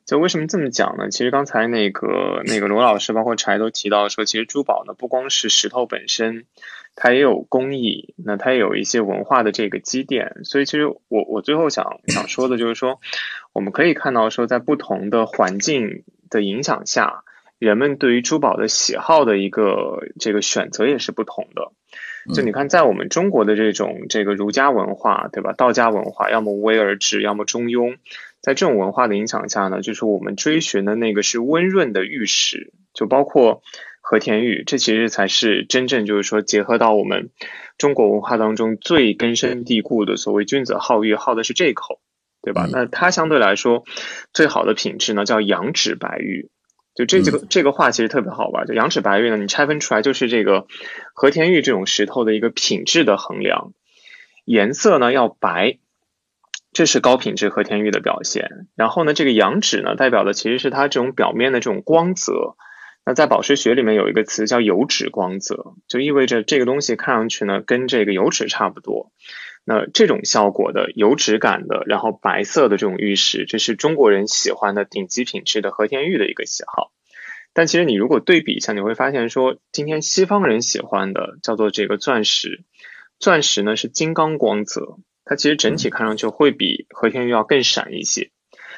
就为什么这么讲呢？其实刚才那个那个罗老师，包括柴都提到说，其实珠宝呢不光是石头本身，它也有工艺，那它也有一些文化的这个积淀。所以其实我我最后想想说的就是说，我们可以看到说，在不同的环境的影响下，人们对于珠宝的喜好的一个这个选择也是不同的。就你看，在我们中国的这种这个儒家文化，对吧？道家文化，要么无为而治，要么中庸。在这种文化的影响下呢，就是我们追寻的那个是温润的玉石，就包括和田玉，这其实才是真正就是说结合到我们中国文化当中最根深蒂固的所谓君子好玉，好的是这口，对吧？那它相对来说最好的品质呢，叫羊脂白玉。就这几个这个话其实特别好玩，就羊脂白玉呢，你拆分出来就是这个和田玉这种石头的一个品质的衡量，颜色呢要白。这是高品质和田玉的表现。然后呢，这个羊脂呢，代表的其实是它这种表面的这种光泽。那在宝石学里面有一个词叫油脂光泽，就意味着这个东西看上去呢，跟这个油脂差不多。那这种效果的油脂感的，然后白色的这种玉石，这是中国人喜欢的顶级品质的和田玉的一个喜好。但其实你如果对比一下，你会发现说，今天西方人喜欢的叫做这个钻石，钻石呢是金刚光泽。它其实整体看上去会比和田玉要更闪一些，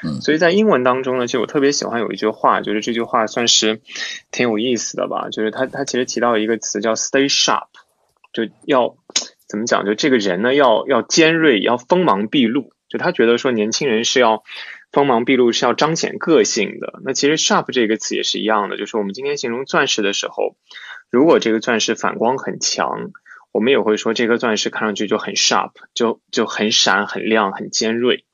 嗯，所以在英文当中呢，其实我特别喜欢有一句话，就是这句话算是挺有意思的吧，就是它它其实提到一个词叫 stay sharp，就要怎么讲，就这个人呢要要尖锐，要锋芒毕露，就他觉得说年轻人是要锋芒毕露，是要彰显个性的。那其实 sharp 这个词也是一样的，就是我们今天形容钻石的时候，如果这个钻石反光很强。我们也会说，这颗钻石看上去就很 sharp，就就很闪、很亮、很尖锐。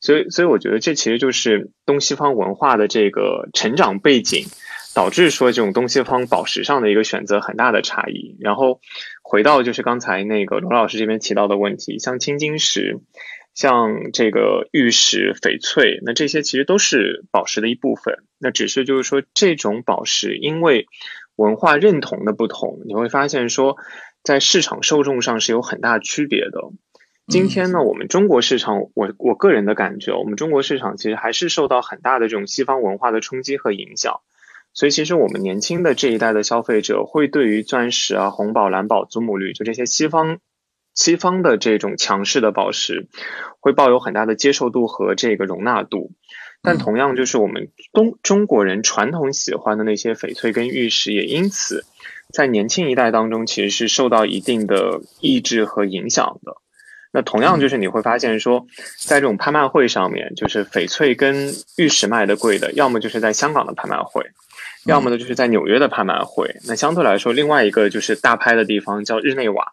所以，所以我觉得这其实就是东西方文化的这个成长背景，导致说这种东西方宝石上的一个选择很大的差异。然后回到就是刚才那个罗老师这边提到的问题，像青金石、像这个玉石、翡翠，那这些其实都是宝石的一部分。那只是就是说，这种宝石因为文化认同的不同，你会发现说。在市场受众上是有很大区别的。今天呢，我们中国市场，我我个人的感觉，我们中国市场其实还是受到很大的这种西方文化的冲击和影响。所以，其实我们年轻的这一代的消费者会对于钻石啊、红宝、蓝宝、祖母绿，就这些西方西方的这种强势的宝石，会抱有很大的接受度和这个容纳度。但同样，就是我们东中国人传统喜欢的那些翡翠跟玉石，也因此。在年轻一代当中，其实是受到一定的抑制和影响的。那同样就是你会发现说，在这种拍卖会上面，就是翡翠跟玉石卖的贵的，要么就是在香港的拍卖会，要么呢就是在纽约的拍卖会。那相对来说，另外一个就是大拍的地方叫日内瓦。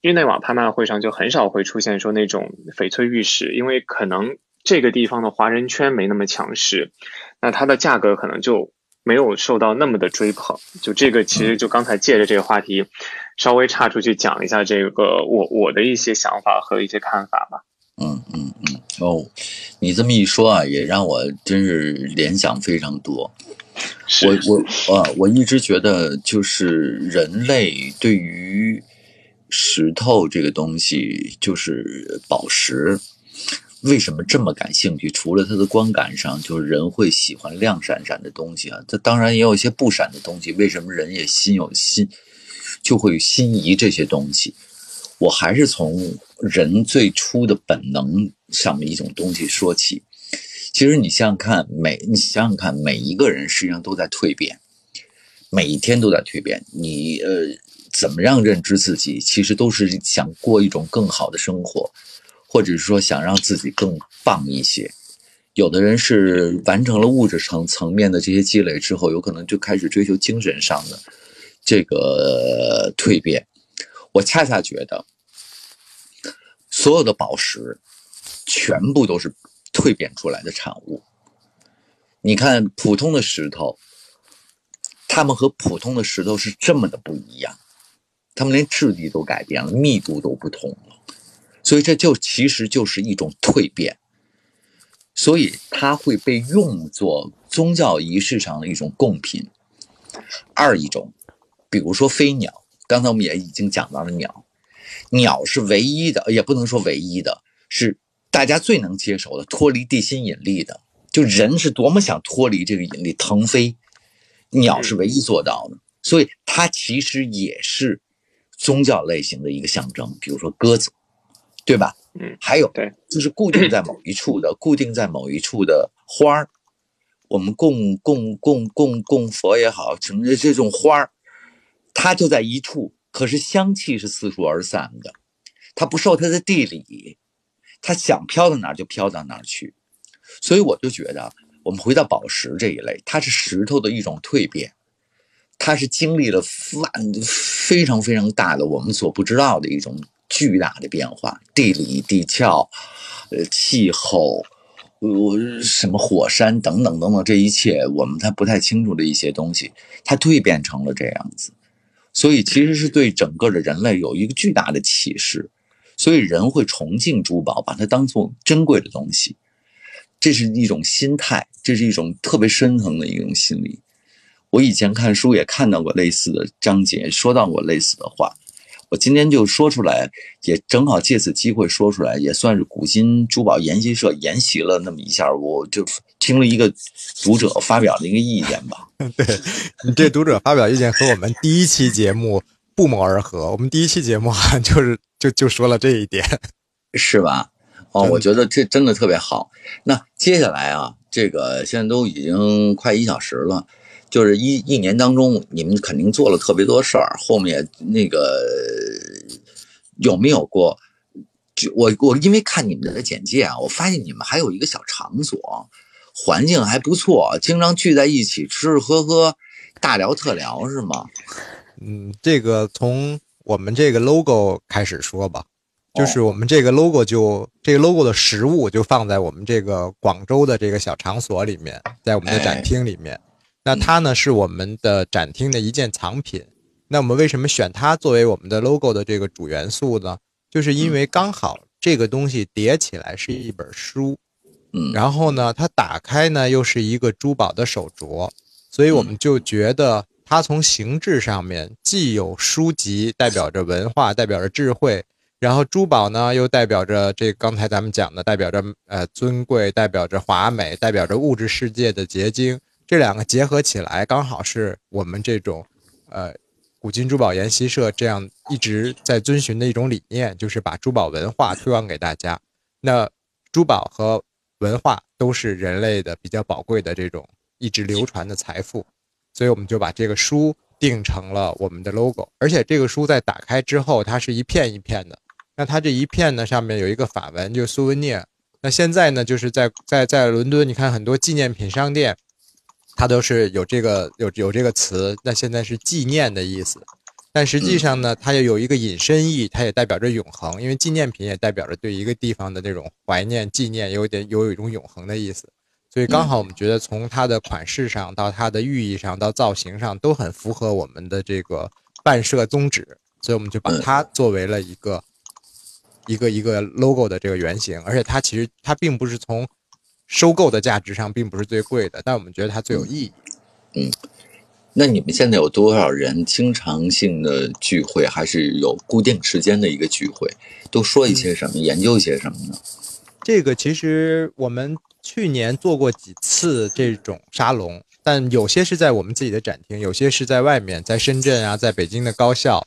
日内瓦拍卖会上就很少会出现说那种翡翠玉石，因为可能这个地方的华人圈没那么强势，那它的价格可能就没有受到那么的追捧。就这个其实就刚才借着这个话题，稍微岔出去讲一下这个我我的一些想法和一些看法吧。嗯嗯嗯，哦，你这么一说啊，也让我真是联想非常多。我我啊，我一直觉得就是人类对于石头这个东西，就是宝石，为什么这么感兴趣？除了它的观感上，就是人会喜欢亮闪闪的东西啊。这当然也有一些不闪的东西。为什么人也心有心，就会心仪这些东西？我还是从人最初的本能上面一种东西说起。其实你想想看，每你想想看，每一个人实际上都在蜕变，每一天都在蜕变。你呃，怎么样认知自己？其实都是想过一种更好的生活，或者是说想让自己更棒一些。有的人是完成了物质层层面的这些积累之后，有可能就开始追求精神上的这个蜕变。我恰恰觉得，所有的宝石全部都是。蜕变出来的产物，你看普通的石头，它们和普通的石头是这么的不一样，它们连质地都改变了，密度都不同了，所以这就其实就是一种蜕变，所以它会被用作宗教仪式上的一种贡品。二一种，比如说飞鸟，刚才我们也已经讲到了鸟，鸟是唯一的，也不能说唯一的，是。大家最能接受的脱离地心引力的，就人是多么想脱离这个引力腾飞，鸟是唯一做到的，所以它其实也是宗教类型的一个象征。比如说鸽子，对吧？嗯，还有对，就是固定在某一处的，固定在某一处的花儿，我们供供供供供佛也好，什么的这种花儿，它就在一处，可是香气是四处而散的，它不受它的地理。它想飘到哪儿就飘到哪儿去，所以我就觉得，我们回到宝石这一类，它是石头的一种蜕变，它是经历了万非常非常大的我们所不知道的一种巨大的变化，地理、地壳、呃气候、呃什么火山等等等等，这一切我们还不太清楚的一些东西，它蜕变成了这样子，所以其实是对整个的人类有一个巨大的启示。所以人会崇敬珠宝，把它当做珍贵的东西，这是一种心态，这是一种特别深层的一种心理。我以前看书也看到过类似的章节，说到过类似的话。我今天就说出来，也正好借此机会说出来，也算是古今珠宝研习社研习了那么一下，我就听了一个读者发表的一个意见吧。对你这读者发表意见和我们第一期节目。不谋而合。我们第一期节目好像就是就就说了这一点，是吧？哦，我觉得这真的特别好。那接下来啊，这个现在都已经快一小时了，就是一一年当中，你们肯定做了特别多事儿。后面那个有没有过？就我我因为看你们的简介啊，我发现你们还有一个小场所，环境还不错，经常聚在一起吃吃喝喝，大聊特聊，是吗？嗯，这个从我们这个 logo 开始说吧，就是我们这个 logo 就这个 logo 的实物就放在我们这个广州的这个小场所里面，在我们的展厅里面。那它呢是我们的展厅的一件藏品。那我们为什么选它作为我们的 logo 的这个主元素呢？就是因为刚好这个东西叠起来是一本书，嗯，然后呢它打开呢又是一个珠宝的手镯，所以我们就觉得。它从形制上面既有书籍，代表着文化，代表着智慧，然后珠宝呢又代表着这刚才咱们讲的，代表着呃尊贵，代表着华美，代表着物质世界的结晶。这两个结合起来，刚好是我们这种呃古今珠宝研习社这样一直在遵循的一种理念，就是把珠宝文化推广给大家。那珠宝和文化都是人类的比较宝贵的这种一直流传的财富。所以我们就把这个书定成了我们的 logo，而且这个书在打开之后，它是一片一片的。那它这一片呢，上面有一个法文，就是苏文涅。那现在呢，就是在在在伦敦，你看很多纪念品商店，它都是有这个有有这个词。那现在是纪念的意思。但实际上呢，它也有一个引申意，它也代表着永恒，因为纪念品也代表着对一个地方的那种怀念、纪念，有点有一种永恒的意思。所以刚好我们觉得从它的款式上到它的寓意上到造型上都很符合我们的这个办社宗旨，所以我们就把它作为了一个一个一个 logo 的这个原型。而且它其实它并不是从收购的价值上并不是最贵的，但我们觉得它最有意义。嗯。那你们现在有多少人经常性的聚会，还是有固定时间的一个聚会？都说一些什么，研究一些什么呢？这个其实我们去年做过几次这种沙龙，但有些是在我们自己的展厅，有些是在外面，在深圳啊，在北京的高校，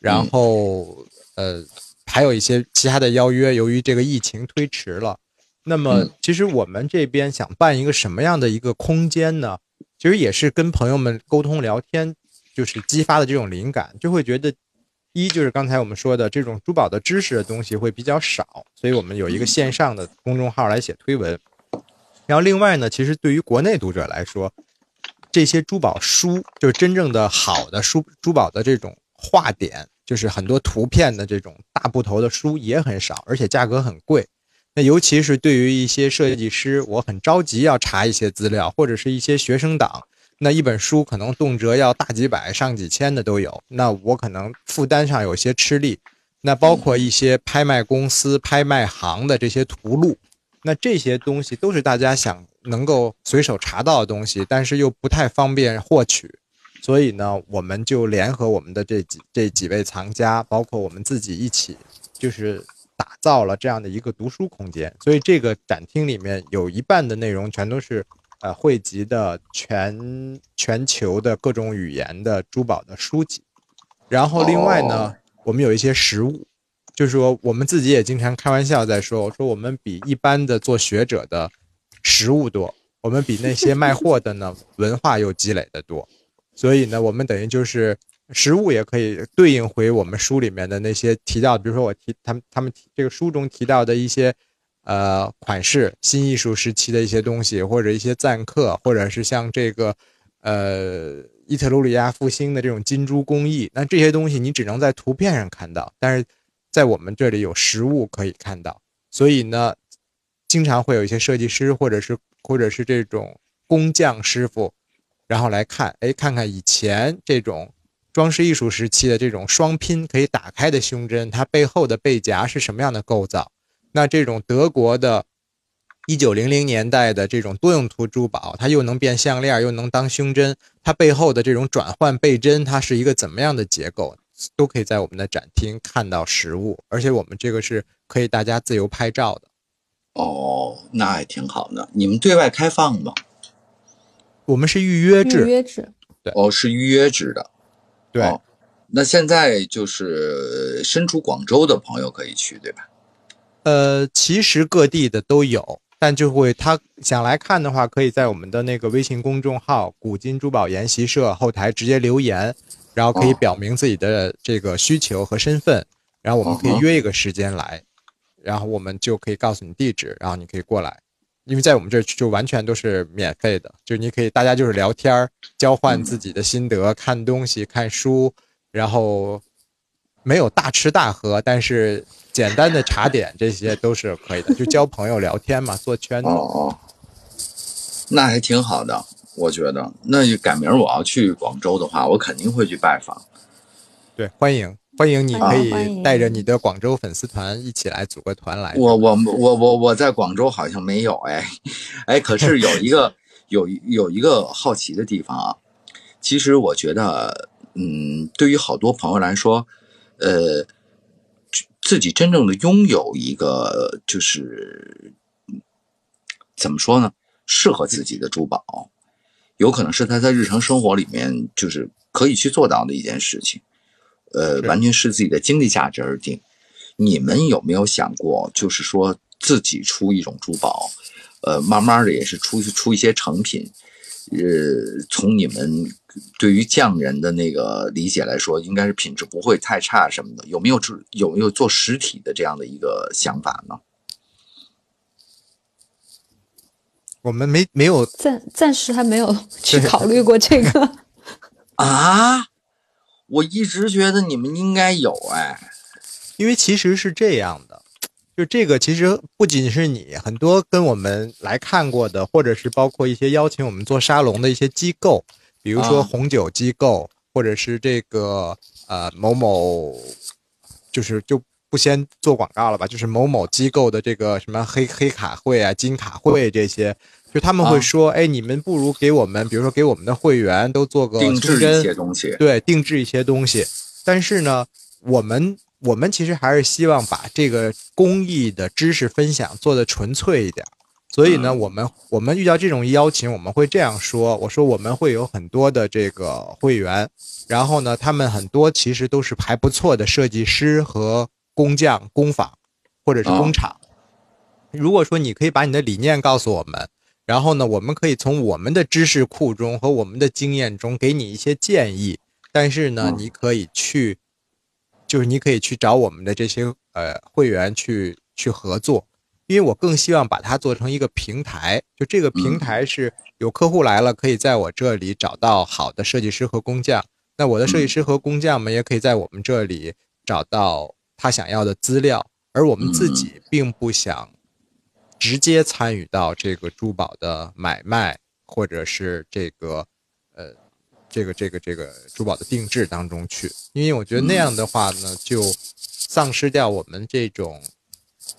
然后呃，还有一些其他的邀约，由于这个疫情推迟了。那么，其实我们这边想办一个什么样的一个空间呢？其实也是跟朋友们沟通聊天，就是激发的这种灵感，就会觉得，一就是刚才我们说的这种珠宝的知识的东西会比较少，所以我们有一个线上的公众号来写推文。然后另外呢，其实对于国内读者来说，这些珠宝书就是真正的好的书，珠宝的这种画点，就是很多图片的这种大部头的书也很少，而且价格很贵。那尤其是对于一些设计师，我很着急要查一些资料，或者是一些学生党，那一本书可能动辄要大几百、上几千的都有，那我可能负担上有些吃力。那包括一些拍卖公司、拍卖行的这些图录，那这些东西都是大家想能够随手查到的东西，但是又不太方便获取，所以呢，我们就联合我们的这几这几位藏家，包括我们自己一起，就是。打造了这样的一个读书空间，所以这个展厅里面有一半的内容全都是呃汇集的全全球的各种语言的珠宝的书籍，然后另外呢，我们有一些实物，就是说我们自己也经常开玩笑在说，我说我们比一般的做学者的实物多，我们比那些卖货的呢 文化又积累的多，所以呢，我们等于就是。实物也可以对应回我们书里面的那些提到，比如说我提他们他们这个书中提到的一些，呃款式，新艺术时期的一些东西，或者一些赞刻，或者是像这个，呃伊特鲁里亚复兴的这种金珠工艺，那这些东西你只能在图片上看到，但是在我们这里有实物可以看到，所以呢，经常会有一些设计师或者是或者是这种工匠师傅，然后来看，哎，看看以前这种。装饰艺术时期的这种双拼可以打开的胸针，它背后的背夹是什么样的构造？那这种德国的1900年代的这种多用途珠宝，它又能变项链，又能当胸针，它背后的这种转换背针，它是一个怎么样的结构？都可以在我们的展厅看到实物，而且我们这个是可以大家自由拍照的。哦，那还挺好的。你们对外开放吗？我们是预约制。预约制。对。哦，是预约制的。对，那现在就是身处广州的朋友可以去，对吧？呃，其实各地的都有，但就会他想来看的话，可以在我们的那个微信公众号“古今珠宝研习社”后台直接留言，然后可以表明自己的这个需求和身份，然后我们可以约一个时间来，然后我们就可以告诉你地址，然后你可以过来。因为在我们这儿就完全都是免费的，就你可以大家就是聊天儿，交换自己的心得，看东西、看书，然后没有大吃大喝，但是简单的茶点这些都是可以的，就交朋友、聊天嘛，做圈子。哦，那还挺好的，我觉得。那就改明儿我要去广州的话，我肯定会去拜访。对，欢迎。欢迎，你可以带着你的广州粉丝团一起来组个团来。我我我我我在广州好像没有哎，哎，可是 有一个有有一个好奇的地方啊。其实我觉得，嗯，对于好多朋友来说，呃，自己真正的拥有一个就是怎么说呢，适合自己的珠宝，有可能是他在日常生活里面就是可以去做到的一件事情。呃，完全是自己的经济价值而定。你们有没有想过，就是说自己出一种珠宝，呃，慢慢的也是出出一些成品。呃，从你们对于匠人的那个理解来说，应该是品质不会太差什么的。有没有做有没有做实体的这样的一个想法呢？我们没没有暂暂时还没有去考虑过这个 啊。我一直觉得你们应该有哎，因为其实是这样的，就这个其实不仅是你，很多跟我们来看过的，或者是包括一些邀请我们做沙龙的一些机构，比如说啊。红酒机构，或者是这个呃某某，就是就不先做广告了吧，就是某某机构的这个什么黑黑卡会啊、金卡会这些，就他们会啊说，哎，你们不如给我们，比如说给我们的会员都做个定制一些东西。对，定制一些东西。但是呢，我们我们其实还是希望把这个公益的知识分享做的纯粹一点。所以呢，嗯我们我们遇到这种邀请，我们会这样说：我说我们会有很多的这个会员，然后呢，他们很多其实都是还不错的设计师和工匠、工坊或者是工厂。如果说你可以把你的理念告诉我们，然后呢，我们可以从我们的知识库中和我们的经验中给你一些建议，但是呢，嗯你可以去，就是你可以去找我们的这些呃会员去去合作，因为我更希望把它做成一个平台，就这个平台是有客户来了，可以在我这里找到好的设计师和工匠，那我的设计师和工匠们也可以在我们这里找到他想要的资料，而我们自己并不想直接参与到这个珠宝的买卖，或者是这个呃这个这个这个珠宝的定制当中去，因为我觉得那样的话呢，就丧失掉我们这种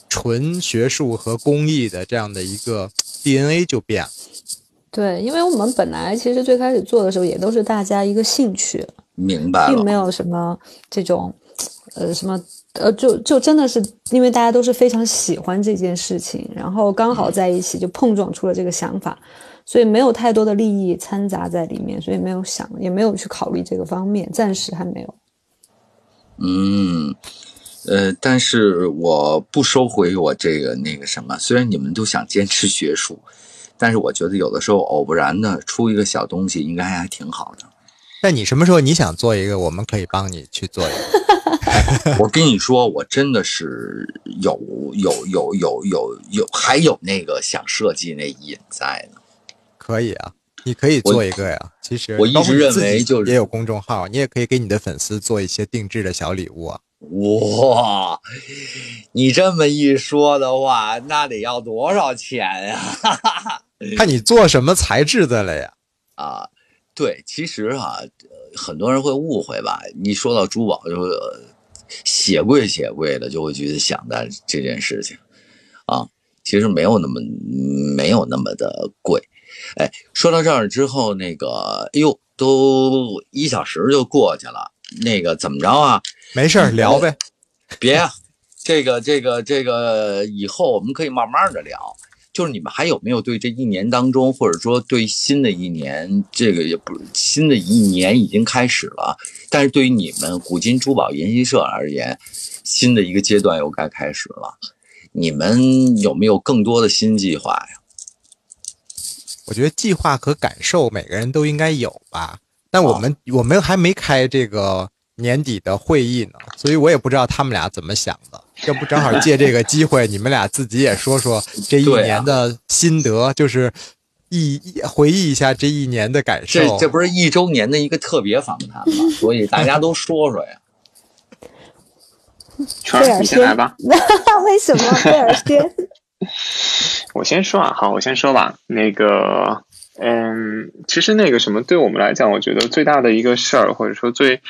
纯学术和工艺的这样的一个 DNA 就变了。对，因为我们本来其实最开始做的时候也都是大家一个兴趣，明白，并没有什么这种，呃，什么，呃，就就真的是因为大家都是非常喜欢这件事情，然后刚好在一起就碰撞出了这个想法，所以没有太多的利益掺杂在里面，所以没有想，也没有去考虑这个方面，暂时还没有。嗯，呃，但是我不收回我这个那个什么，虽然你们都想坚持学术，但是我觉得有的时候偶不然的出一个小东西，应该还挺好的。那你什么时候你想做一个，我们可以帮你去做一个。我跟你说，我真的是有有有有有有，还有那个想设计那瘾在呢。可以啊，你可以做一个呀。其实我一直认为就是也有公众号，你也可以给你的粉丝做一些定制的小礼物啊。哇，你这么一说的话，那得要多少钱呀？看你做什么材质的了呀。啊，对，其实啊，呃很多人会误会吧。你说到珠宝，就血贵血贵的，就会去想到这件事情啊。其实没有那么没有那么的贵。哎，说到这儿之后，那个，哎呦，都一小时就过去了。那个怎么着啊？没事儿聊呗。别啊，这个这个这个，以后我们可以慢慢的聊。就是你们还有没有对这一年当中，或者说对新的一年，这个也不新的一年已经开始了，但是对于你们古今珠宝研习社而言，新的一个阶段又该开始了。你们有没有更多的新计划呀？我觉得计划和感受每个人都应该有吧。但我们、我们还没开这个年底的会议呢，所以我也不知道他们俩怎么想的。要不正好借这个机会，你们俩自己也说说这一年的心得，就是一一回忆一下这一年的感受。这这不是一周年的一个特别访谈吗？所以大家都说说呀。圈儿，先来吧。为什么贝尔先？我先说啊，好，我先说吧。那个，嗯，其实那个什么，对我们来讲，我觉得最大的一个事儿，或者说最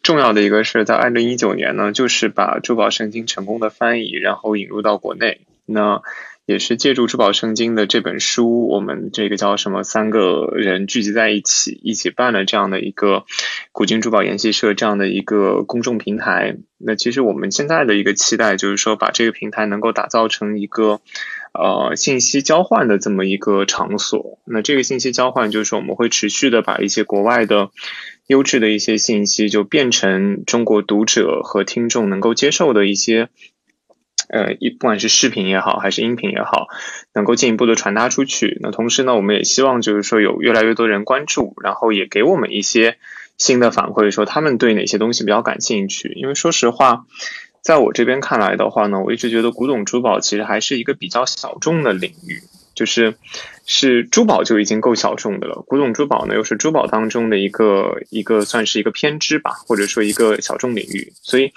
重要的一个事儿，在二零一九年呢，就是把珠宝圣经成功的翻译，然后引入到国内。那也是借助珠宝圣经的这本书，我们这个叫什么，三个人聚集在一起，一起办了这样的一个古今珠宝研习社这样的一个公众平台。那其实我们现在的一个期待，就是说把这个平台能够打造成一个。呃，信息交换的这么一个场所。那这个信息交换就是我们会持续的把一些国外的优质的一些信息，就变成中国读者和听众能够接受的一些，呃，一不管是视频也好，还是音频也好，能够进一步的传达出去。那同时呢，我们也希望就是说有越来越多人关注，然后也给我们一些新的反馈，说他们对哪些东西比较感兴趣。因为说实话。在我这边看来的话呢，我一直觉得古董珠宝其实还是一个比较小众的领域。就是是珠宝就已经够小众的了，古董珠宝呢又是珠宝当中的一个一个算是一个偏支吧，或者说一个小众领域，所以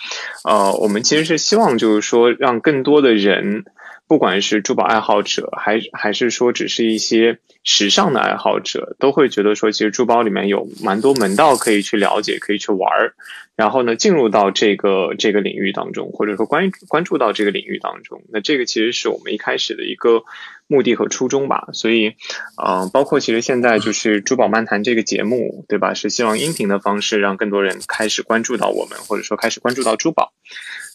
呃，我们其实是希望就是说让更多的人。不管是珠宝爱好者，还还是说只是一些时尚的爱好者，都会觉得说，其实珠宝里面有蛮多门道可以去了解，可以去玩儿。然后呢，进入到这个这个领域当中，或者说关关注到这个领域当中，那这个其实是我们一开始的一个目的和初衷吧。所以，呃，包括其实现在就是珠宝漫谈这个节目，对吧？是希望音频的方式让更多人开始关注到我们，或者说开始关注到珠宝。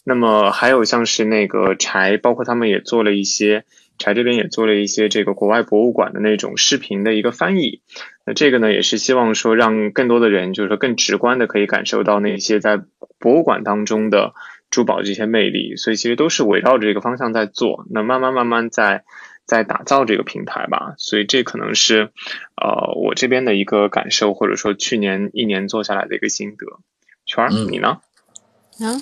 那么还有像是那个柴，包括他们也做了一些，柴这边也做了一些这个国外博物馆的那种视频的一个翻译。那这个呢，也是希望说让更多的人，就是说更直观的可以感受到那些在博物馆当中的珠宝这些魅力。所以其实都是围绕着这个方向在做。那慢慢慢慢在在打造这个平台吧。所以这可能是呃我这边的一个感受，或者说去年一年做下来的一个心得。圈儿，你呢？啊？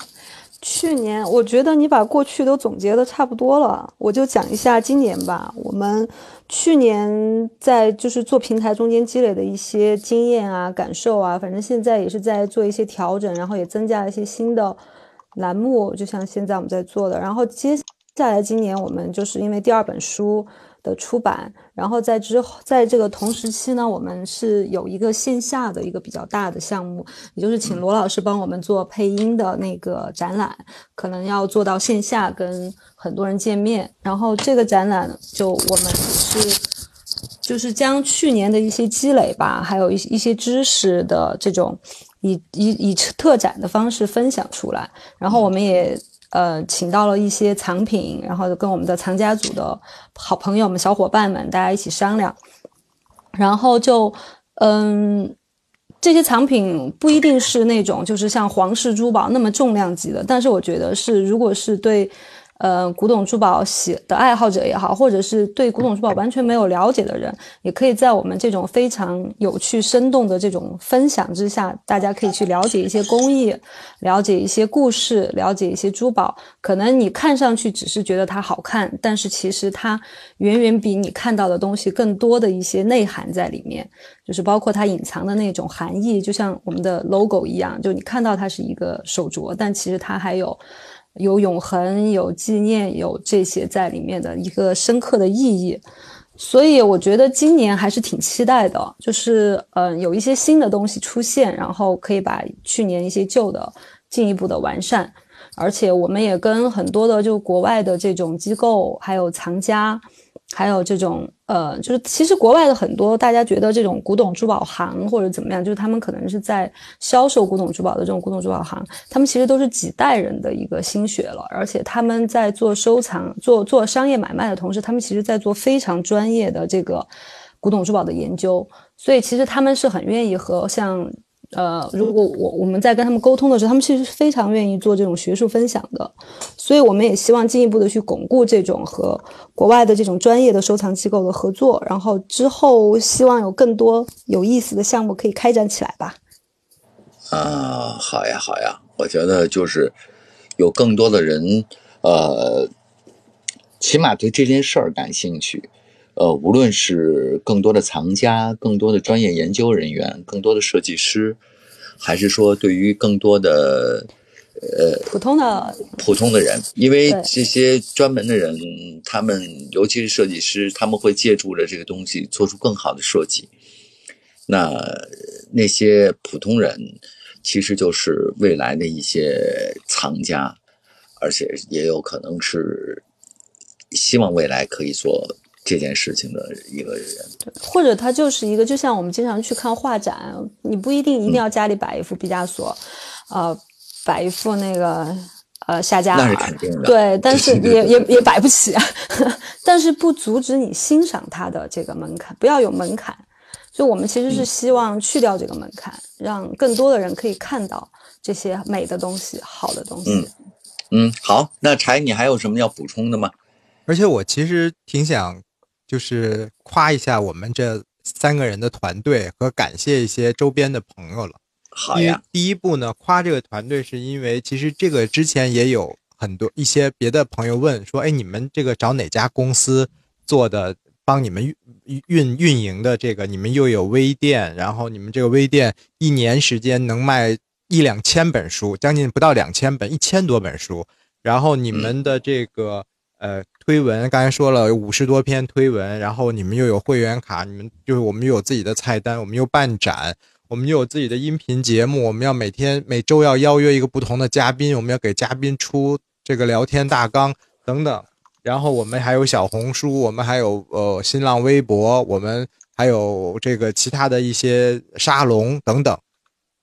去年我觉得你把过去都总结的差不多了，我就讲一下今年吧。我们去年在就是做平台中间积累的一些经验啊、感受啊，反正现在也是在做一些调整，然后也增加了一些新的栏目，就像现在我们在做的。然后接下来今年我们就是因为第二本书。的出版，然后在之后，在这个同时期呢，我们是有一个线下的一个比较大的项目，也就是请罗老师帮我们做配音的那个展览，可能要做到线下跟很多人见面。然后这个展览就我们是，就是将去年的一些积累吧，还有一一些知识的这种，以以以特展的方式分享出来。然后我们也。呃，请到了一些藏品，然后跟我们的藏家组的好朋友们、小伙伴们，大家一起商量，然后就，嗯，这些藏品不一定是那种就是像皇室珠宝那么重量级的，但是我觉得是，如果是对。呃，古董珠宝喜的爱好者也好，或者是对古董珠宝完全没有了解的人，也可以在我们这种非常有趣、生动的这种分享之下，大家可以去了解一些工艺，了解一些故事，了解一些珠宝。可能你看上去只是觉得它好看，但是其实它远远比你看到的东西更多的一些内涵在里面，就是包括它隐藏的那种含义，就像我们的 logo 一样，就你看到它是一个手镯，但其实它还有。有永恒，有纪念，有这些在里面的一个深刻的意义，所以我觉得今年还是挺期待的，就是嗯，有一些新的东西出现，然后可以把去年一些旧的进一步的完善，而且我们也跟很多的就国外的这种机构，还有藏家。还有这种，呃，就是其实国外的很多大家觉得这种古董珠宝行或者怎么样，就是他们可能是在销售古董珠宝的这种古董珠宝行，他们其实都是几代人的一个心血了，而且他们在做收藏、做做商业买卖的同时，他们其实在做非常专业的这个古董珠宝的研究，所以其实他们是很愿意和像。呃，如果我我们在跟他们沟通的时候，他们其实非常愿意做这种学术分享的，所以我们也希望进一步的去巩固这种和国外的这种专业的收藏机构的合作，然后之后希望有更多有意思的项目可以开展起来吧。啊，好呀，好呀，我觉得就是有更多的人，呃，起码对这件事儿感兴趣。呃，无论是更多的藏家、更多的专业研究人员、更多的设计师，还是说对于更多的呃普通的普通的人，因为这些专门的人，他们尤其是设计师，他们会借助着这个东西做出更好的设计。那那些普通人，其实就是未来的一些藏家，而且也有可能是希望未来可以做。这件事情的一个人，对或者他就是一个，就像我们经常去看画展，你不一定一定要家里摆一幅毕加索，呃，摆一幅那个呃夏加尔，那是肯定的，对，但是也也也摆不起，但是不阻止你欣赏他的这个门槛，不要有门槛。所以我们其实是希望去掉这个门槛，让更多的人可以看到这些美的东西、好的东西。嗯嗯，好，那柴，你还有什么要补充的吗？而且我其实挺想。就是夸一下我们这三个人的团队和感谢一些周边的朋友了。好呀。第一步呢，夸这个团队是因为其实这个之前也有很多一些别的朋友问说，哎，你们这个找哪家公司做的帮你们运运运营的这个，你们又有微店，然后你们这个微店一年时间能卖一两千本书，将近不到两千本，一千多本书。然后你们的这个呃推文，刚才说了有五十多篇推文，然后你们又有会员卡，你们就是我们又有自己的菜单，我们又办展，我们又有自己的音频节目，我们要每天每周要邀约一个不同的嘉宾，我们要给嘉宾出这个聊天大纲等等。然后我们还有小红书，我们还有呃新浪微博，我们还有这个其他的一些沙龙等等。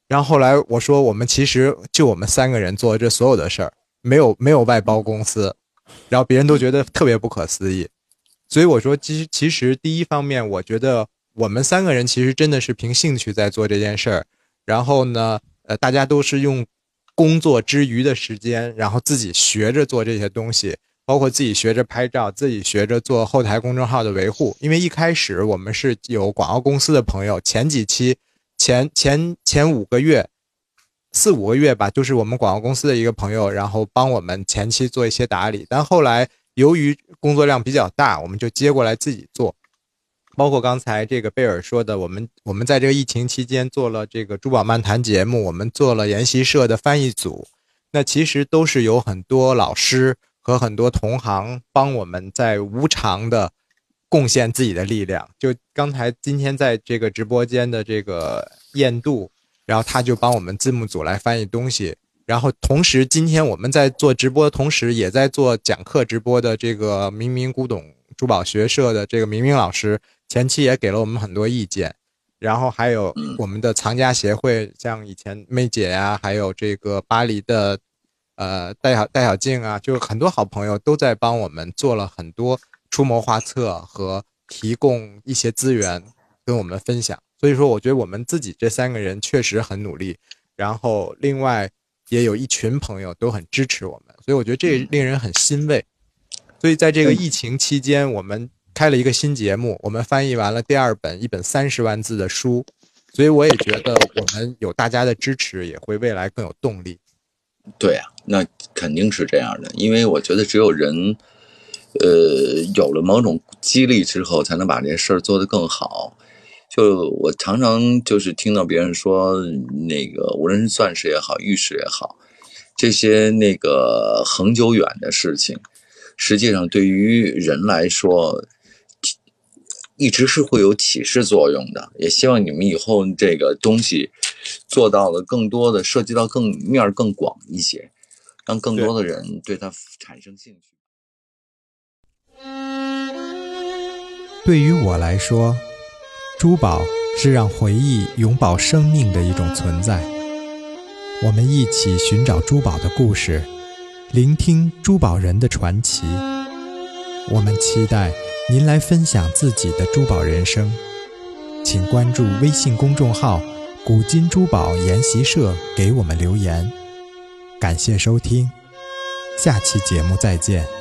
然后后来我说，我们其实就我们三个人做这所有的事儿。没有没有外包公司，然后别人都觉得特别不可思议，所以我说，其实其实第一方面，我觉得我们三个人其实真的是凭兴趣在做这件事儿，然后呢，呃，大家都是用工作之余的时间，然后自己学着做这些东西，包括自己学着拍照，自己学着做后台公众号的维护，因为一开始我们是有广告公司的朋友，前几期前前前五个月。四五个月吧，就是我们广告公司的一个朋友，然后帮我们前期做一些打理。但后来由于工作量比较大，我们就接过来自己做。包括刚才这个贝尔说的，我们我们在这个疫情期间做了这个珠宝漫谈节目，我们做了研习社的翻译组。那其实都是有很多老师和很多同行帮我们在无偿的贡献自己的力量。就刚才今天在这个直播间的这个燕度。然后他就帮我们字幕组来翻译东西，然后同时今天我们在做直播的同时，也在做讲课直播的这个明明古董珠宝学社的这个明明老师，前期也给了我们很多意见，然后还有我们的藏家协会，像以前妹姐呀，还有这个巴黎的，呃戴小戴小静啊，就很多好朋友都在帮我们做了很多出谋划策和提供一些资源跟我们分享。所以说，我觉得我们自己这三个人确实很努力，然后另外也有一群朋友都很支持我们，所以我觉得这令人很欣慰。所以在这个疫情期间，我们开了一个新节目，我们翻译完了第二本一本三十万字的书，所以我也觉得我们有大家的支持，也会未来更有动力。对啊，那肯定是这样的，因为我觉得只有人，呃，有了某种激励之后，才能把这事儿做得更好。就我常常就是听到别人说，那个无论是钻石也好，玉石也好，这些那个恒久远的事情，实际上对于人来说，一直是会有启示作用的。也希望你们以后这个东西做到了更多的，涉及到更面更广一些，让更多的人对它产生兴趣。对于我来说。珠宝是让回忆永葆生命的一种存在。我们一起寻找珠宝的故事，聆听珠宝人的传奇。我们期待您来分享自己的珠宝人生，请关注微信公众号“古今珠宝研习社”，给我们留言。感谢收听，下期节目再见。